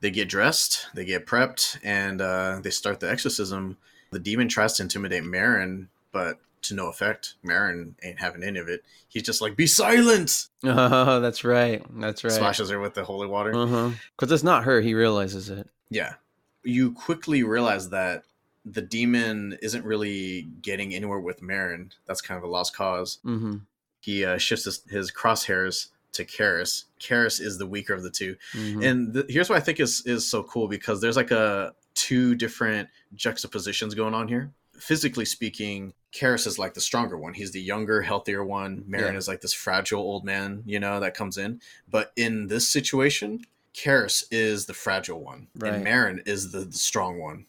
They get dressed they get prepped and uh, they start the exorcism. The demon tries to intimidate Merrin, but to no effect Merrin ain't having any of it he's just like be silent oh that's right that's right splashes her with the holy water uh-huh because it's not her he realizes it yeah you quickly realize that the demon isn't really getting anywhere with Merrin. That's kind of a lost cause. mm-hmm. He uh, shifts his, his crosshairs to Karras. Karras is the weaker of the 2 Mm-hmm. And th- here's what I think is is so cool because there's like a two different juxtapositions going on here. Physically speaking, Karras is like the stronger one. He's the younger, healthier one. Merrin Yeah. is like this fragile old man, you know, that comes in. But in this situation, Karras is the fragile one, Right. and Merrin is the, the strong one.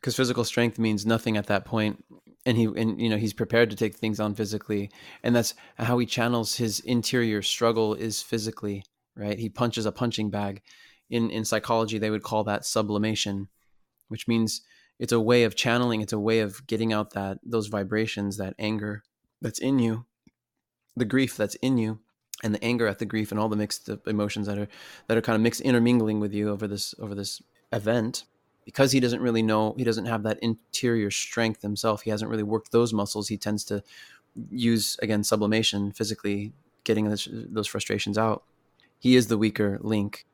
because physical strength means nothing at that point and he and you know he's prepared to take things on physically and that's how he channels his interior struggle is physically right he punches a punching bag in in psychology they would call that sublimation which means it's a way of channeling it's a way of getting out that those vibrations that anger that's in you the grief that's in you and the anger at the grief and all the mixed emotions that are that are kind of mixed intermingling with you over this over this event. Because he doesn't really know he doesn't have that interior strength himself he hasn't really worked those muscles he tends to use again sublimation physically getting this, those frustrations out. He is the weaker link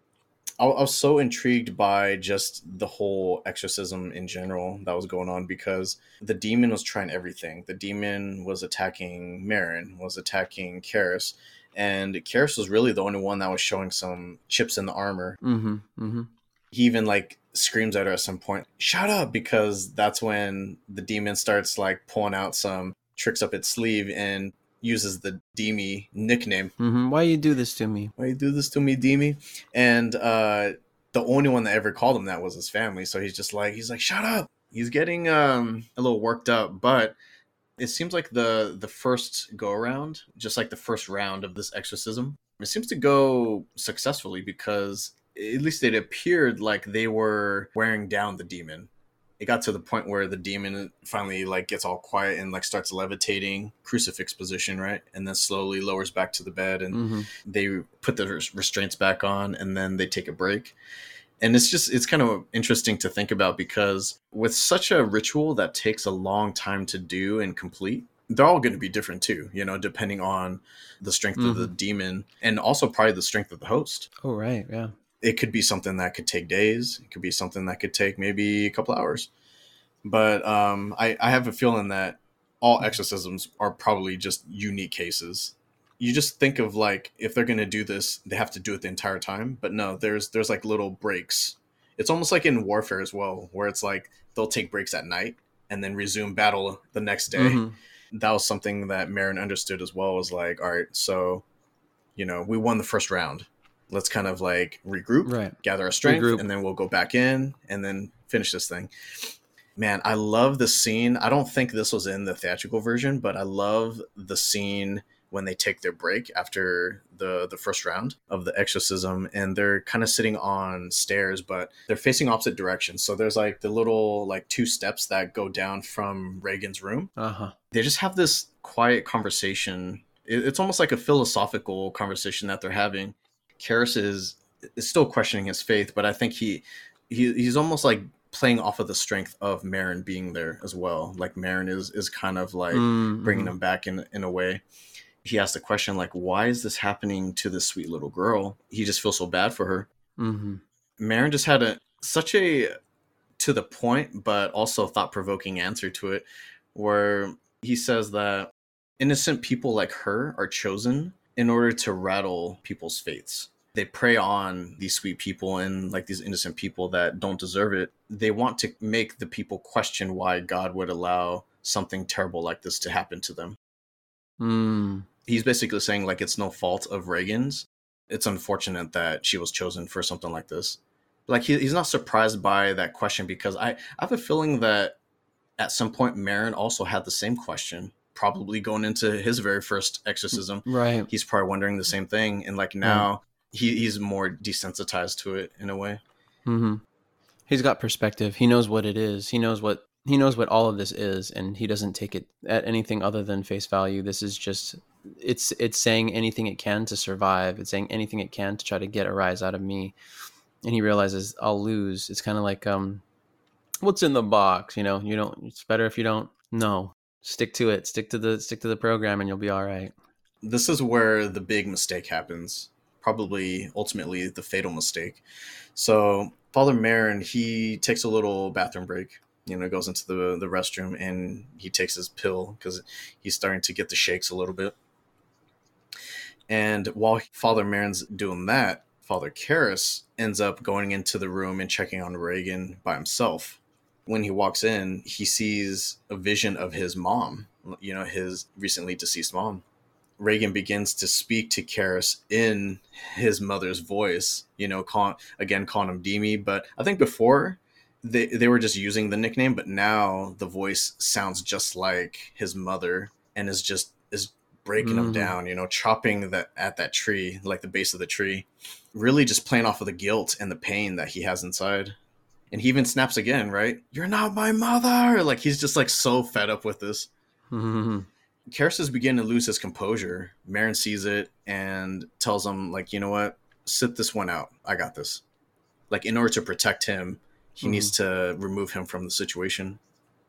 I, I was so intrigued by just the whole exorcism in general that was going on because the demon was trying everything. The demon was attacking Merrin, was attacking Karras, and Karras was really the only one that was showing some chips in the armor. mm-hmm mm-hmm He even like screams at her at some point, "Shut up!" Because that's when the demon starts like pulling out some tricks up its sleeve and uses the Dimmy nickname mm-hmm why you do this to me why you do this to me, Dimmy? And uh, the only one that ever called him that was his family. So he's just like, he's like, shut up. He's getting um, a little worked up, but it seems like the the first go around, just like the first round of this exorcism, it seems to go successfully because at least it appeared like they were wearing down the demon. It got to the point where the demon finally like gets all quiet and like starts levitating, crucifix position, right, and then slowly lowers back to the bed and mm-hmm. they put the restraints back on and then they take a break. And it's just it's kind of interesting to think about because with such a ritual that takes a long time to do and complete they're all going to be different too you know depending on the strength of the demon and also probably the strength of the host. Oh right. Yeah it could be something that could take days it could be something that could take maybe a couple hours But um, I, I have a feeling that all exorcisms are probably just unique cases. You just think of like if they're gonna do this, they have to do it the entire time. But no, there's there's like little breaks. It's almost like in warfare as well, where it's like they'll take breaks at night and then resume battle the next day. Mm-hmm. That was something that Merrin understood as well. Was like, all right, so you know, we won the first round. Let's kind of like regroup, right. gather our strength, regroup. and then we'll go back in and then finish this thing man, I love the scene. I don't think this was in the theatrical version, but I love the scene when they take their break after the the first round of the exorcism and they're kind of sitting on stairs but they're facing opposite directions so there's like the little like two steps that go down from Regan's room uh-huh. they just have this quiet conversation it's almost like a philosophical conversation that they're having Karras is is still questioning his faith but i think he, he he's almost like playing off of the strength of Merrin being there as well. Like Merrin is is kind of like mm-hmm. bringing him back in in a way. He asked the question like, "Why is this happening to this sweet little girl?" He just feels so bad for her. Mm-hmm. Merrin just had a such a to the point, but also thought provoking answer to it, where he says that innocent people like her are chosen in order to rattle people's faiths they prey on these sweet people and like these innocent people that don't deserve it. They want to make the people question why God would allow something terrible like this to happen to them. Mm. He's basically saying like it's no fault of Regan's. It's unfortunate that she was chosen for something like this. Like he, he's not surprised by that question because I, I have a feeling that at some point Merrin also had the same question probably going into his very first exorcism. Right. He's probably wondering the same thing. And like now he, he's more desensitized to it in a way. Mm-hmm. He's got perspective. He knows what it is. He knows what he knows what all of this is, and he doesn't take it at anything other than face value. This is just it's it's saying anything it can to survive. It's saying anything it can to try to get a rise out of me. And he realizes I'll lose. It's kind of like um, what's in the box? You know, you don't. It's better if you don't know. Stick to it. Stick to the stick to the program, and you'll be all right. This is where the big mistake happens probably ultimately the fatal mistake. So Father Merrin, he takes a little bathroom break. You know, goes into the the restroom and he takes his pill because he's starting to get the shakes a little bit. And while Father Merrin's doing that, Father Karras ends up going into the room and checking on Regan by himself. When he walks in, he sees a vision of his mom, you know, his recently deceased mom. Regan begins to speak to Karras in his mother's voice, you know, call, again, calling him Dimmy. But I think before they, they were just using the nickname, but now the voice sounds just like his mother and is just, is breaking mm-hmm. him down, you know, chopping that at that tree, like the base of the tree, really just playing off of the guilt and the pain that he has inside. And he even snaps again, right? You're not my mother. Like he's just like so fed up with this. Mm-hmm. Karras is beginning to lose his composure. Merrin sees it and tells him, like, you know what? Sit this one out. I got this. Like, in order to protect him, he mm-hmm. needs to remove him from the situation.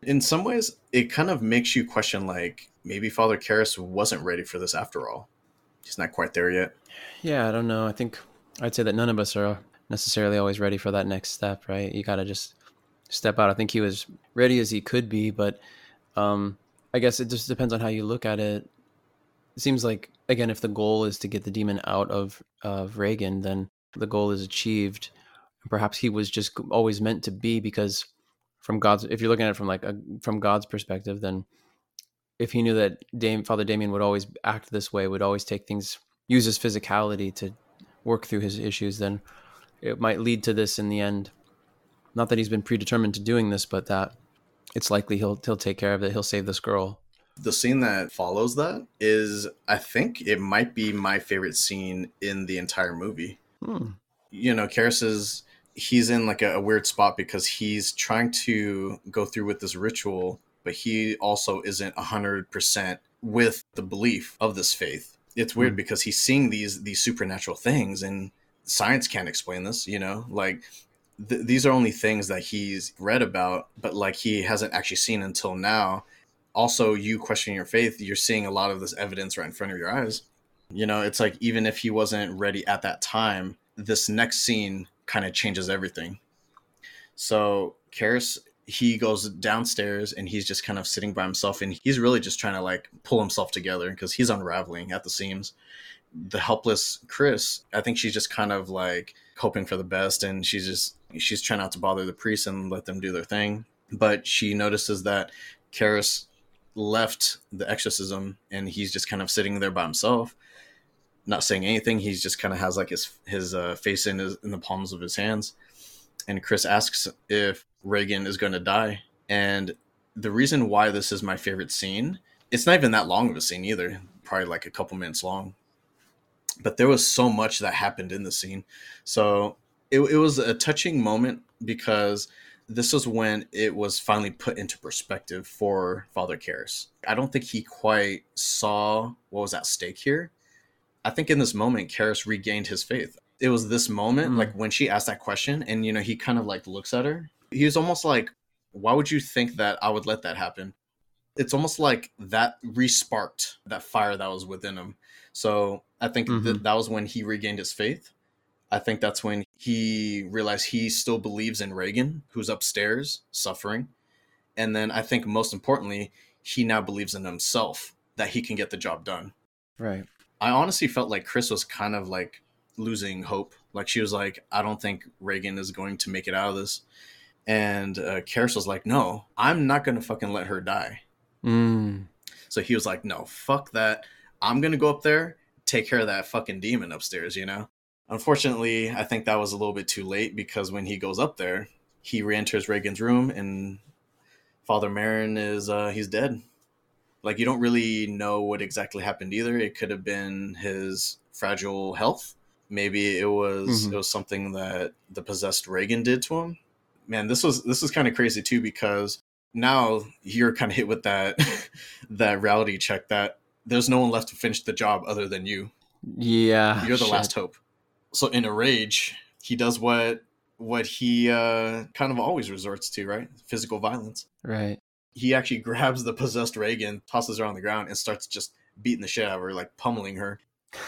In some ways, it kind of makes you question, like, maybe Father Karras wasn't ready for this after all. He's not quite there yet. Yeah, I don't know. I think I'd say that none of us are necessarily always ready for that next step, right? You got to just step out. I think he was ready as he could be, but um, I guess it just depends on how you look at it. It seems like again, if the goal is to get the demon out of of Regan, then the goal is achieved. Perhaps he was just always meant to be because from God's if you're looking at it from like a, from God's perspective, then if he knew that Dame, Father Damien would always act this way, would always take things, use his physicality to work through his issues, then it might lead to this in the end. Not that he's been predetermined to doing this, but that it's likely he'll he'll take care of it. He'll save this girl. The scene that follows that is, I think, it might be my favorite scene in the entire movie. Hmm. You know, Karras is he's in like a, a weird spot because he's trying to go through with this ritual, but he also isn't hundred percent with the belief of this faith. It's weird hmm. because he's seeing these these supernatural things and science can't explain this, you know? Like th- these are only things that he's read about, but like he hasn't actually seen until now. Also, you questioning your faith, you're seeing a lot of this evidence right in front of your eyes. You know, it's like even if he wasn't ready at that time, this next scene kind of changes everything. So Karras, he goes downstairs and he's just kind of sitting by himself and he's really just trying to like pull himself together because he's unraveling at the seams the helpless chris i think she's just kind of like hoping for the best and she's just she's trying not to bother the priests and let them do their thing. But she notices that Karras left the exorcism and he's just kind of sitting there by himself not saying anything. He's just kind of has like his his uh, face in his in the palms of his hands. And chris asks if Regan is going to die. And the reason why this is my favorite scene it's not even that long of a scene either probably like a couple minutes long but there was so much that happened in the scene so it, it was a touching moment because this was when it was finally put into perspective for Father Karras. I don't think he quite saw what was at stake here. I think in this moment, Karras regained his faith. It was this moment, mm. like when she asked that question, and you know, he kind of like looks at her. He was almost like, Why would you think that I would let that happen? It's almost like that resparked that fire that was within him. So I think mm-hmm. that that was when he regained his faith. I think that's when he realized he still believes in Regan, who's upstairs suffering. And then I think most importantly, he now believes in himself that he can get the job done. Right. I honestly felt like Chris was kind of like losing hope. Like she was like, I don't think Regan is going to make it out of this. And uh, Karras was like, No, I'm not going to fucking let her die. Mm. So he was like, No, fuck that. I'm going to go up there, take care of that fucking demon upstairs, you know? Unfortunately, I think that was a little bit too late because when he goes up there, he re-enters Regan's room and Father Merrin is uh, he's dead. Like you don't really know what exactly happened either. It could have been his fragile health. Maybe it was mm-hmm. it was something that the possessed Regan did to him. Man, this was this was kind of crazy too because now you're kind of hit with that that reality check that there's no one left to finish the job other than you. Yeah, you're the shit. last hope so in a rage, he does what what he uh, kind of always resorts to, right? Physical violence. Right. He actually grabs the possessed Regan, tosses her on the ground, and starts just beating the shit out of her, like pummeling her.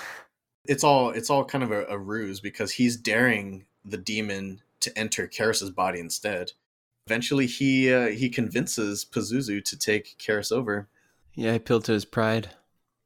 It's all it's all kind of a, a ruse because he's daring the demon to enter Karras's body instead. Eventually, he uh, he convinces Pazuzu to take Karras over. Yeah, he appealed to his pride,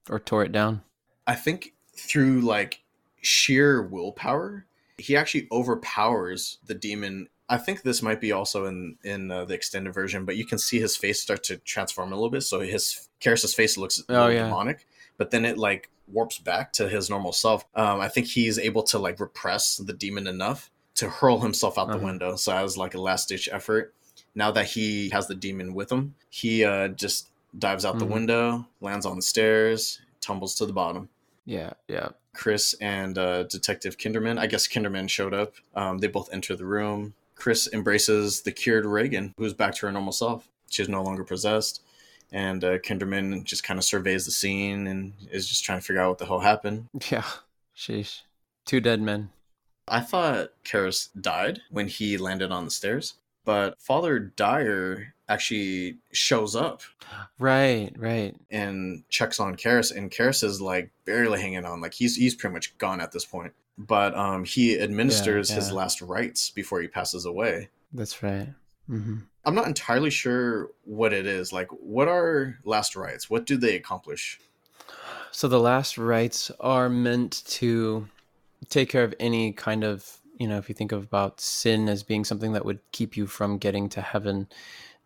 or tore it down. I think through like sheer willpower, he actually overpowers the demon. I think this might be also in in uh, the extended version, but you can see his face start to transform a little bit. So his Karras's face looks oh, yeah. demonic, but then it like warps back to his normal self. Um, I think he's able to like repress the demon enough to hurl himself out uh-huh. the window. So as like a last ditch effort, now that he has the demon with him, he uh, just dives out mm-hmm. the window, lands on the stairs, tumbles to the bottom. Yeah, yeah. Chris and uh, Detective Kinderman. I guess Kinderman showed up. Um, they both enter the room. Chris embraces the cured Regan, who's back to her normal self. She's no longer possessed. And uh, Kinderman just kind of surveys the scene and is just trying to figure out what the hell happened. Yeah, sheesh. Two dead men. I thought Karras died when he landed on the stairs, but Father Dyer actually shows up. Right, right. And checks on Karras and Karras is like barely hanging on. Like he's he's pretty much gone at this point. But um he administers yeah, yeah. his last rites before he passes away. That's right. Mm-hmm. I'm not entirely sure what it is. Like what are last rites? What do they accomplish? So the last rites are meant to take care of any kind of you know if you think about sin as being something that would keep you from getting to heaven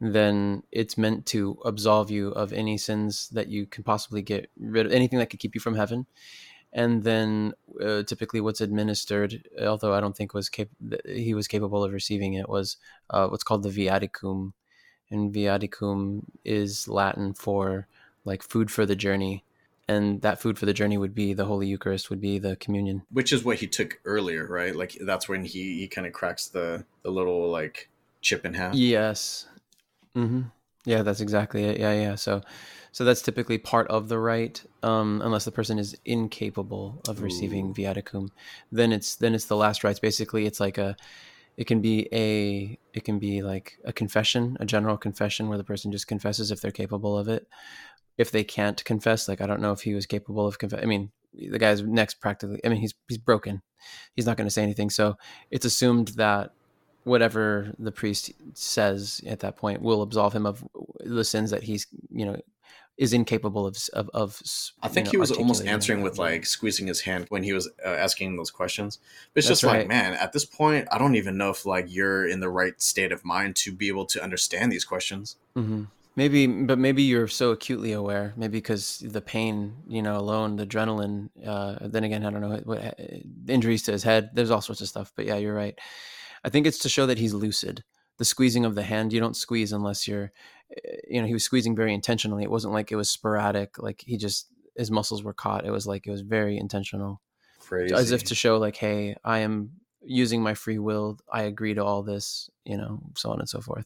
then it's meant to absolve you of any sins that you can possibly get rid of, anything that could keep you from heaven. And then uh, typically what's administered, although I don't think was cap- he was capable of receiving it, was uh, what's called the viaticum. And viaticum is Latin for like food for the journey. And that food for the journey would be the Holy Eucharist, would be the communion. Which is what he took earlier, right? Like that's when he, he kind of cracks the, the little like chip in half. Yes, Mm-hmm. Yeah, that's exactly it. Yeah, yeah. So, so that's typically part of the rite, um, unless the person is incapable of receiving Ooh. viaticum. Then it's then it's the last rites. Basically, it's like a, it can be a it can be like a confession, a general confession where the person just confesses if they're capable of it. If they can't confess, like I don't know if he was capable of confess. I mean, the guy's next practically. I mean, he's he's broken. He's not going to say anything. So it's assumed that whatever the priest says at that point will absolve him of the sins that he's you know is incapable of of, of I think know, he was almost answering with like squeezing his hand when he was uh, asking those questions. But it's That's just like, man, at this point, I don't even know if like you're in the right state of mind to be able to understand these questions. hmm Maybe, but maybe you're so acutely aware. Maybe because the pain, you know, alone, the adrenaline. Uh, then again, I don't know what, what injuries to his head. There's all sorts of stuff. But yeah, you're right. I think it's to show that he's lucid. The squeezing of the hand, you don't squeeze unless you're, eh, you know, he was squeezing very intentionally. It wasn't like it was sporadic. Like he just his muscles were caught. It was like it was very intentional, Crazy. as if to show like, hey, I am using my free will. I agree to all this. You know, so on and so forth.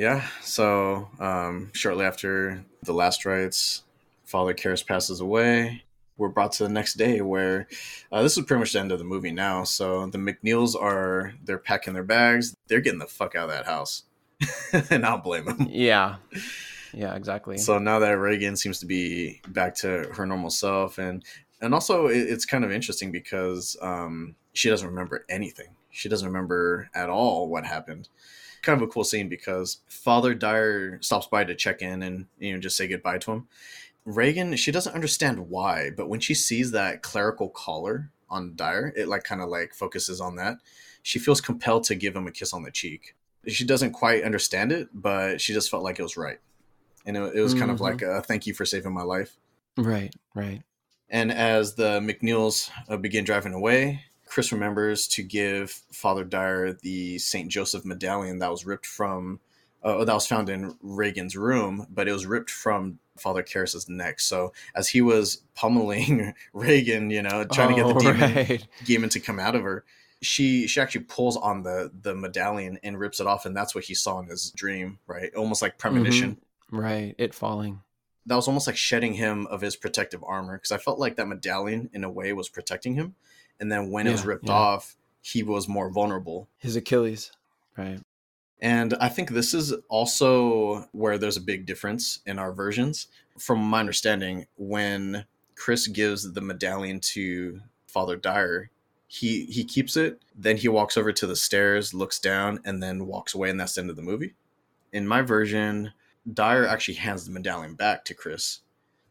Yeah. So um, shortly after the last rites, Father Karras passes away. We're brought to the next day where uh, this is pretty much the end of the movie now. So the MacNeils are they're packing their bags. They're getting the fuck out of that house, and I'll blame them. Yeah, yeah, exactly. So now that Regan seems to be back to her normal self, and and also it, it's kind of interesting because um, she doesn't remember anything. She doesn't remember at all what happened. Kind of a cool scene because Father Dyer stops by to check in and you know just say goodbye to him. Regan, she doesn't understand why, but when she sees that clerical collar on Dyer, it like kind of like focuses on that. She feels compelled to give him a kiss on the cheek. She doesn't quite understand it, but she just felt like it was right and it, it was kind of Mhm. like a thank you for saving my life. right, right. And as the MacNeils uh, begin driving away, Chris remembers to give Father Dyer the Saint Joseph medallion that was ripped from, uh, that was found in Regan's room, but it was ripped from Father Karras's neck. So as he was pummeling Regan, you know, trying to get the Oh, demon, right. demon to come out of her, she she actually pulls on the the medallion and rips it off, and that's what he saw in his dream, right? Almost like premonition Right, it falling. that was almost like shedding him of his protective armor because I felt like that medallion in a way was protecting him, and then when it was ripped yeah. off, he was more vulnerable. His Achilles. Right. And I think this is also where there's a big difference in our versions. From my understanding, when Chris gives the medallion to Father Dyer, he he keeps it, then he walks over to the stairs, looks down, and then walks away, and that's the end of the movie. In my version, Dyer actually hands the medallion back to Chris.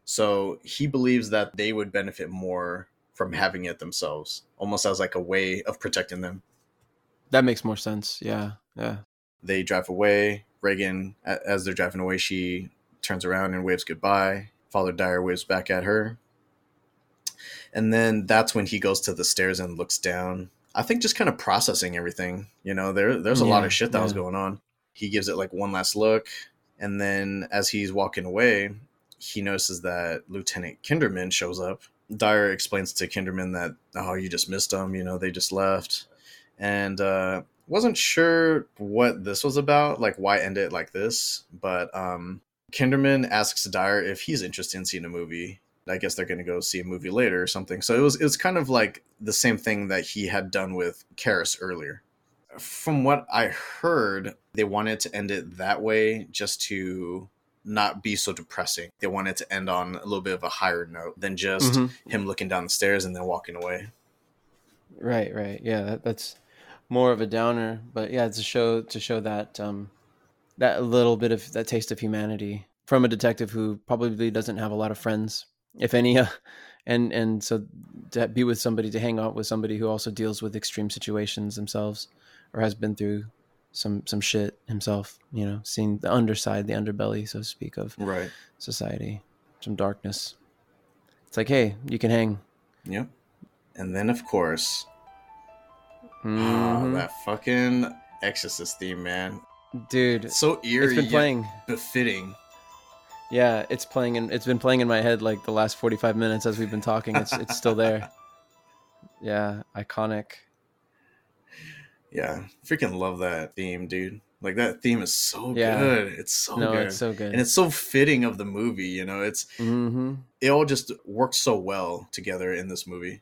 So he believes that they would benefit more from having it themselves, almost as like a way of protecting them. That makes more sense. Yeah. Yeah. They drive away. Regan, as they're driving away, she turns around and waves goodbye. Father Dyer waves back at her. And then that's when he goes to the stairs and looks down. I think just kind of processing everything. You know, there there's a lot of shit that was going on. He gives it like one last look, and then as he's walking away, he notices that Lieutenant Kinderman shows up. Dyer explains to Kinderman that oh, you just missed them. You know, they just left, and uh, wasn't sure what this was about, like why end it like this. But um, Kinderman asks Dyer if he's interested in seeing a movie. I guess they're going to go see a movie later or something. So it was it was kind of like the same thing that he had done with Karras earlier. From what I heard, they wanted to end it that way just to not be so depressing. They wanted to end on a little bit of a higher note than just Mhm. him looking down the stairs and then walking away. Right, right. Yeah, that, that's more of a downer, but yeah, it's a show to show that um that little bit of that taste of humanity from a detective who probably doesn't have a lot of friends, if any, uh, and and so to be with somebody to hang out with somebody who also deals with extreme situations themselves or has been through some some shit himself, you know, seeing the underside, the underbelly, so to speak, of Right. society, some darkness. It's like, hey, you can hang. Yep. And then of course, oh, Mhm. that fucking Exorcist theme, man. Dude, It's so eerie, it's been playing. befitting. Yeah, it's playing and it's been playing in my head like the last 45 minutes as we've been talking. It's it's still there. Yeah, iconic. Yeah, freaking love that theme, dude. Like that theme is so Yeah. good. It's so no, good. it's so good. and it's so fitting of the movie, you know. It's mm-hmm. it all just works so well together in this movie.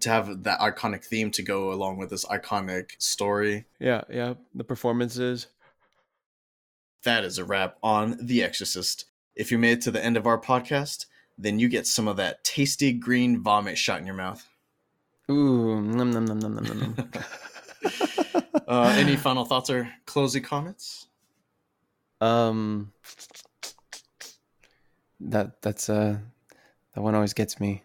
To have that iconic theme to go along with this iconic story. Yeah, yeah. The performances. That is a wrap on The Exorcist. If you made it to the end of our podcast, then you get some of that tasty green vomit shot in your mouth. Ooh, num num num num num num. Uh, any final thoughts or closing comments? Um, that that's uh, that one always gets me.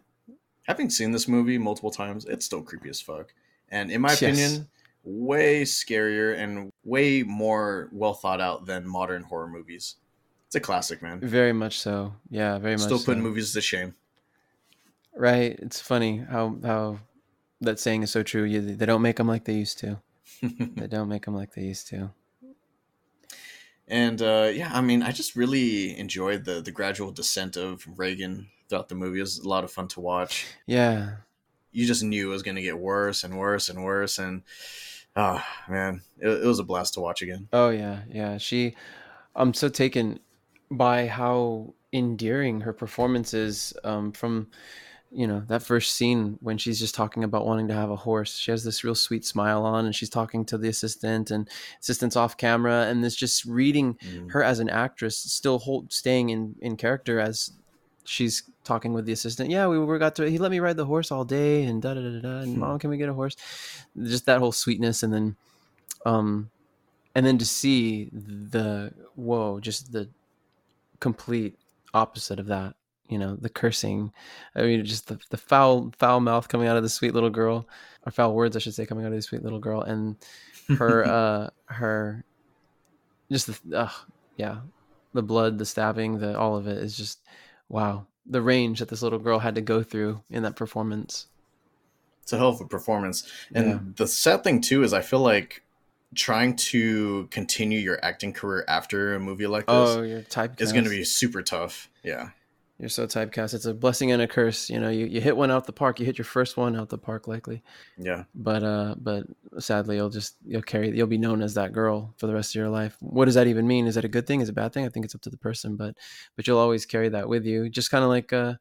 Having seen this movie multiple times, it's still creepy as fuck. And in my Yes. opinion, way scarier and way more well thought out than modern horror movies. It's a classic, man. Very much so. Yeah, very much. Still putting so. movies to shame. Right. It's funny how how that saying is so true. You, they don't make them like they used to. They don't make them like they used to. and uh, yeah, I mean, I just really enjoyed the the gradual descent of Regan throughout the movie. It was a lot of fun to watch. Yeah. You just knew it was going to get worse and worse and worse, and oh man, it, it was a blast to watch again. Oh yeah, yeah. She, I'm so taken by how endearing her performance is. Um, from, you know, that first scene when she's just talking about wanting to have a horse. She has this real sweet smile on, and she's talking to the assistant, and assistant's off camera, and this just reading Mm. her as an actress, still hold staying in in character as she's talking with the assistant. Yeah, we were got to. He let me ride the horse all day, and da da da da. And Hmm. mom, can we get a horse? Just that whole sweetness, and then, um, and then to see the whoa, just the complete opposite of that. You know, the cursing. I mean, just the, the foul foul mouth coming out of the sweet little girl, or foul words, I should say, coming out of the sweet little girl, and her uh her just the uh, yeah the blood the stabbing the all of it is just wow the range that this little girl had to go through in that performance it's a hell of a performance. And Yeah. the sad thing too is I feel like trying to continue your acting career after a movie like this oh you're is going to be super tough. Yeah. You're so typecast. It's a blessing and a curse. You know you, you hit one out the park you hit your first one out the park likely. Yeah. but uh but sadly you'll just you'll carry you'll be known as that girl for the rest of your life. What does that even mean? Is that a good thing? Is it a bad thing? I think it's up to the person but but you'll always carry that with you. Just kind of like uh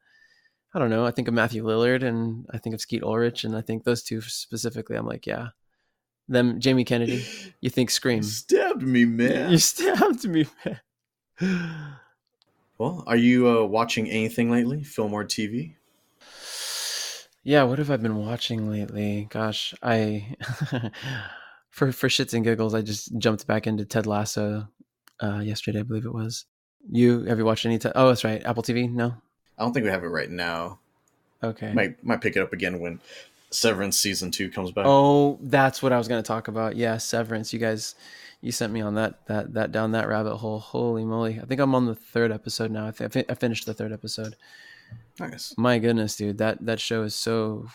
i don't know i think of matthew lillard and i think of skeet ulrich and i think those two specifically i'm like yeah. Them jamie kennedy you think scream. You stabbed me, man. you stabbed me man Well, are you uh, watching anything lately? Fillmore TV? Yeah, what have I been watching lately? Gosh, I for for shits and giggles, I just jumped back into Ted Lasso uh, yesterday, I believe it was. You have you watched any? Ted- oh, that's right, Apple TV. No, I don't think we have it right now. okay. Might might pick it up again when Severance season two comes back. Oh, that's what I was going to talk about. Yeah, Severance. You guys, you sent me on that that that down that rabbit hole. Holy moly! I think I'm on the third episode now. I think I fin- I finished the third episode. Nice. My goodness, dude, that that show is so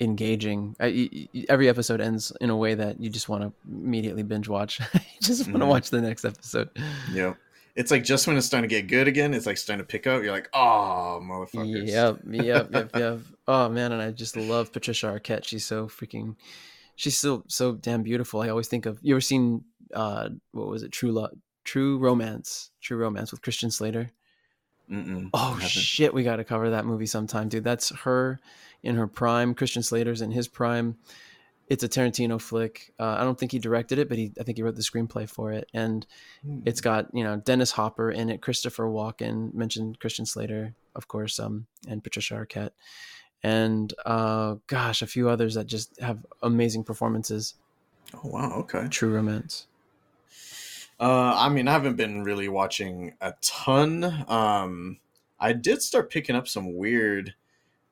engaging. I, y- y- every episode ends in a way that you just want to immediately binge watch. you just want to Mhm. watch the next episode. Yeah. It's like just when it's starting to get good again, it's like starting to pick up. You're like, oh, motherfuckers. Yep, yep, yep, yep. Oh man, and I just love Patricia Arquette. She's so freaking. She's so so damn beautiful. I always think of. You ever seen uh what was it? True Love, True Romance, True Romance with Christian Slater. Mm-mm, Oh shit, we got to cover that movie sometime, dude. That's her in her prime. Christian Slater's in his prime. It's a Tarantino flick. Uh, I don't think he directed it, but he I think he wrote the screenplay for it, and it's got you know Dennis Hopper in it, Christopher Walken mentioned Christian Slater, of course, um, and Patricia Arquette, and uh, gosh, a few others that just have amazing performances. Oh wow, okay. True Romance. Uh, I mean, I haven't been really watching a ton. Um, I did start picking up some weird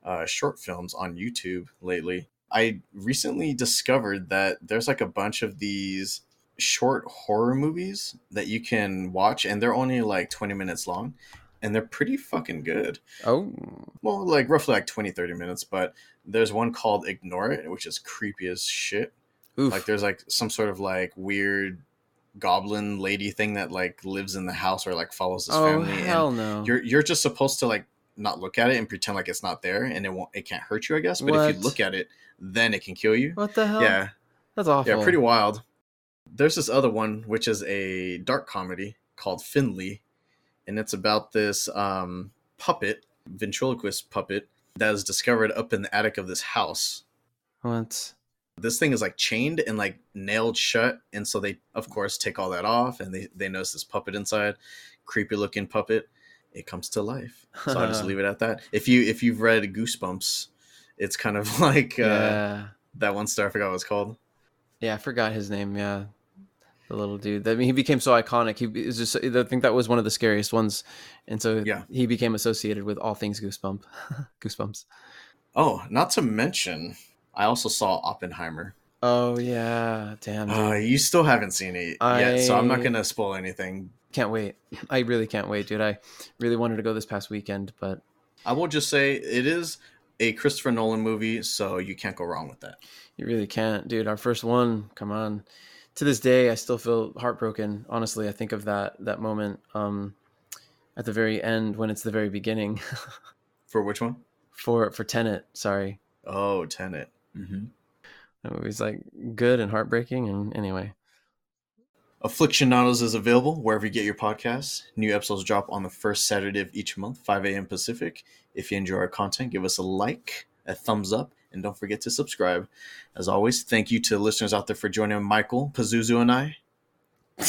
uh, short films on YouTube lately. I recently discovered that there's like a bunch of these short horror movies that you can watch, and they're only like 20 minutes long, and they're pretty fucking good. Oh, Well, like roughly like 20, 30 minutes, but there's one called Ignore It, which is creepy as shit oof. like there's like some sort of like weird goblin lady thing that like lives in the house or like follows this oh family hell and no. you're you're just supposed to like not look at it and pretend like it's not there and it won't it can't hurt you i guess but if you look at it then it can kill you what the hell? yeah that's awful. yeah pretty wild there's this other one which is a dark comedy called finley and it's about this um puppet ventriloquist puppet that is discovered up in the attic of this house What? This thing is like chained and like nailed shut and so they of course take all that off and they, they notice this puppet inside creepy looking puppet it comes to life so i'll just leave it at that if you if you've read goosebumps it's kind of like uh yeah. that one star i forgot what it's called Yeah, I forgot his name. Yeah, the little dude. I mean, he became so iconic. He is just. I think that was one of the scariest ones, and so Yeah. he became associated with all things Goosebump. Goosebumps. Oh, not to mention, I also saw Oppenheimer. Oh yeah, damn. Uh, you still haven't seen it yet, so I'm not gonna spoil anything. can't wait. I really can't wait, dude. I really wanted to go this past weekend, but I will just say it is a Christopher Nolan movie, so you can't go wrong with that. you really can't, dude. Our first one. Come on. To this day, I still feel heartbroken. Honestly, I think of that that moment um, at the very end when it's the very beginning For which one? for for Tenet. Sorry, Oh, Tenet. Mm-hmm. that movie's like good and heartbreaking. And anyway, Affliction Aflixionados is available wherever you get your podcasts. New episodes drop on the first Saturday of each month, 5 a.m. Pacific. If you enjoy our content, give us a like, a thumbs up, and don't forget to subscribe. As always, thank you to listeners out there for joining Michael, Pazuzu, and I.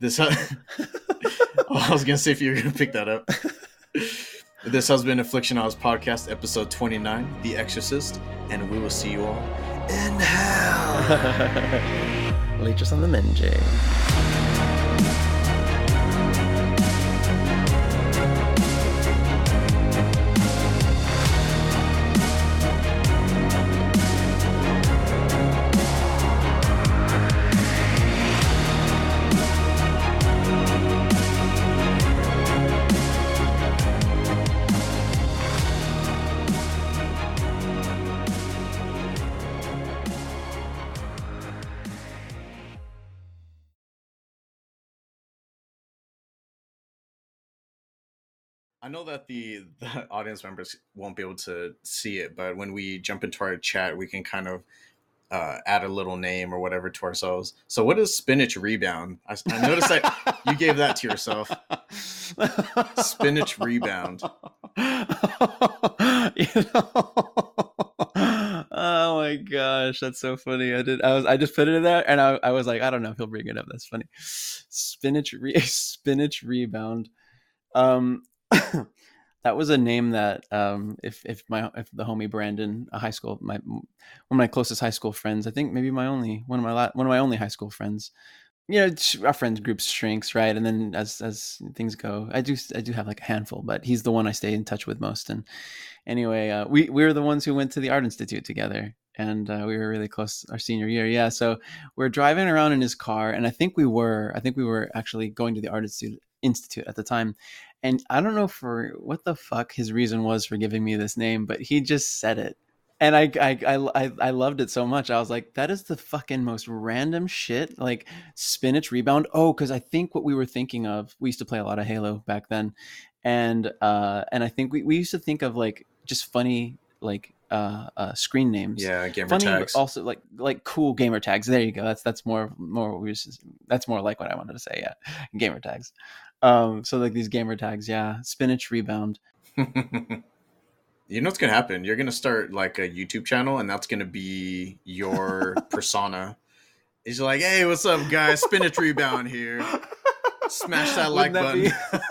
This oh, I was gonna say if you were gonna pick that up. this has been Aflixionados Podcast, episode 29, The Exorcist, and we will see you all in hell. Leeches on the Menjay. Know that the the audience members won't be able to see it, but when we jump into our chat, we can kind of uh, add a little name or whatever to ourselves. So, what is spinach rebound? I, I noticed that you gave that to yourself. Spinach rebound. You know? oh my gosh, that's so funny. I did. I was. I just put it in there, and I, I was like, I don't know if he'll bring it up. That's funny. Spinach. Re- spinach rebound. Um, that was a name that um, if if my if the homie Brandon, a high school my one of my closest high school friends, I think maybe my only one of my la- one of my only high school friends. You know, our friends group shrinks, right? And then as as things go, I do I do have like a handful, but he's the one I stay in touch with most. And anyway, uh, we we were the ones who went to the art institute together, and uh, we were really close our senior year. Yeah, so we're driving around in his car, and I think we were I think we were actually going to the art institute institute at the time and I don't know for what the fuck his reason was for giving me this name, but he just said it. And I, I, I, I- loved it so much. I was like, that is the fucking most random shit. Like spinach rebound. Oh, because I think what we were thinking of, we used to play a lot of Halo back then. And uh and I think we, we used to think of like just funny like uh, uh screen names Yeah, gamer funny tags. also like like cool gamer tags there you go that's that's more more what we was that's more like what i wanted to say yeah gamer tags um so like these gamer tags yeah spinach rebound you know what's gonna happen? You're gonna start like a YouTube channel, and that's gonna be your persona. He's like, "Hey, what's up, guys? Spinach rebound here. Smash that like Wouldn't button."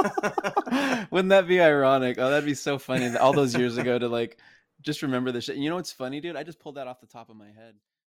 be- wouldn't that be ironic oh that'd be so funny all those years ago to like just remember this shit you know what's funny dude i just pulled that off the top of my head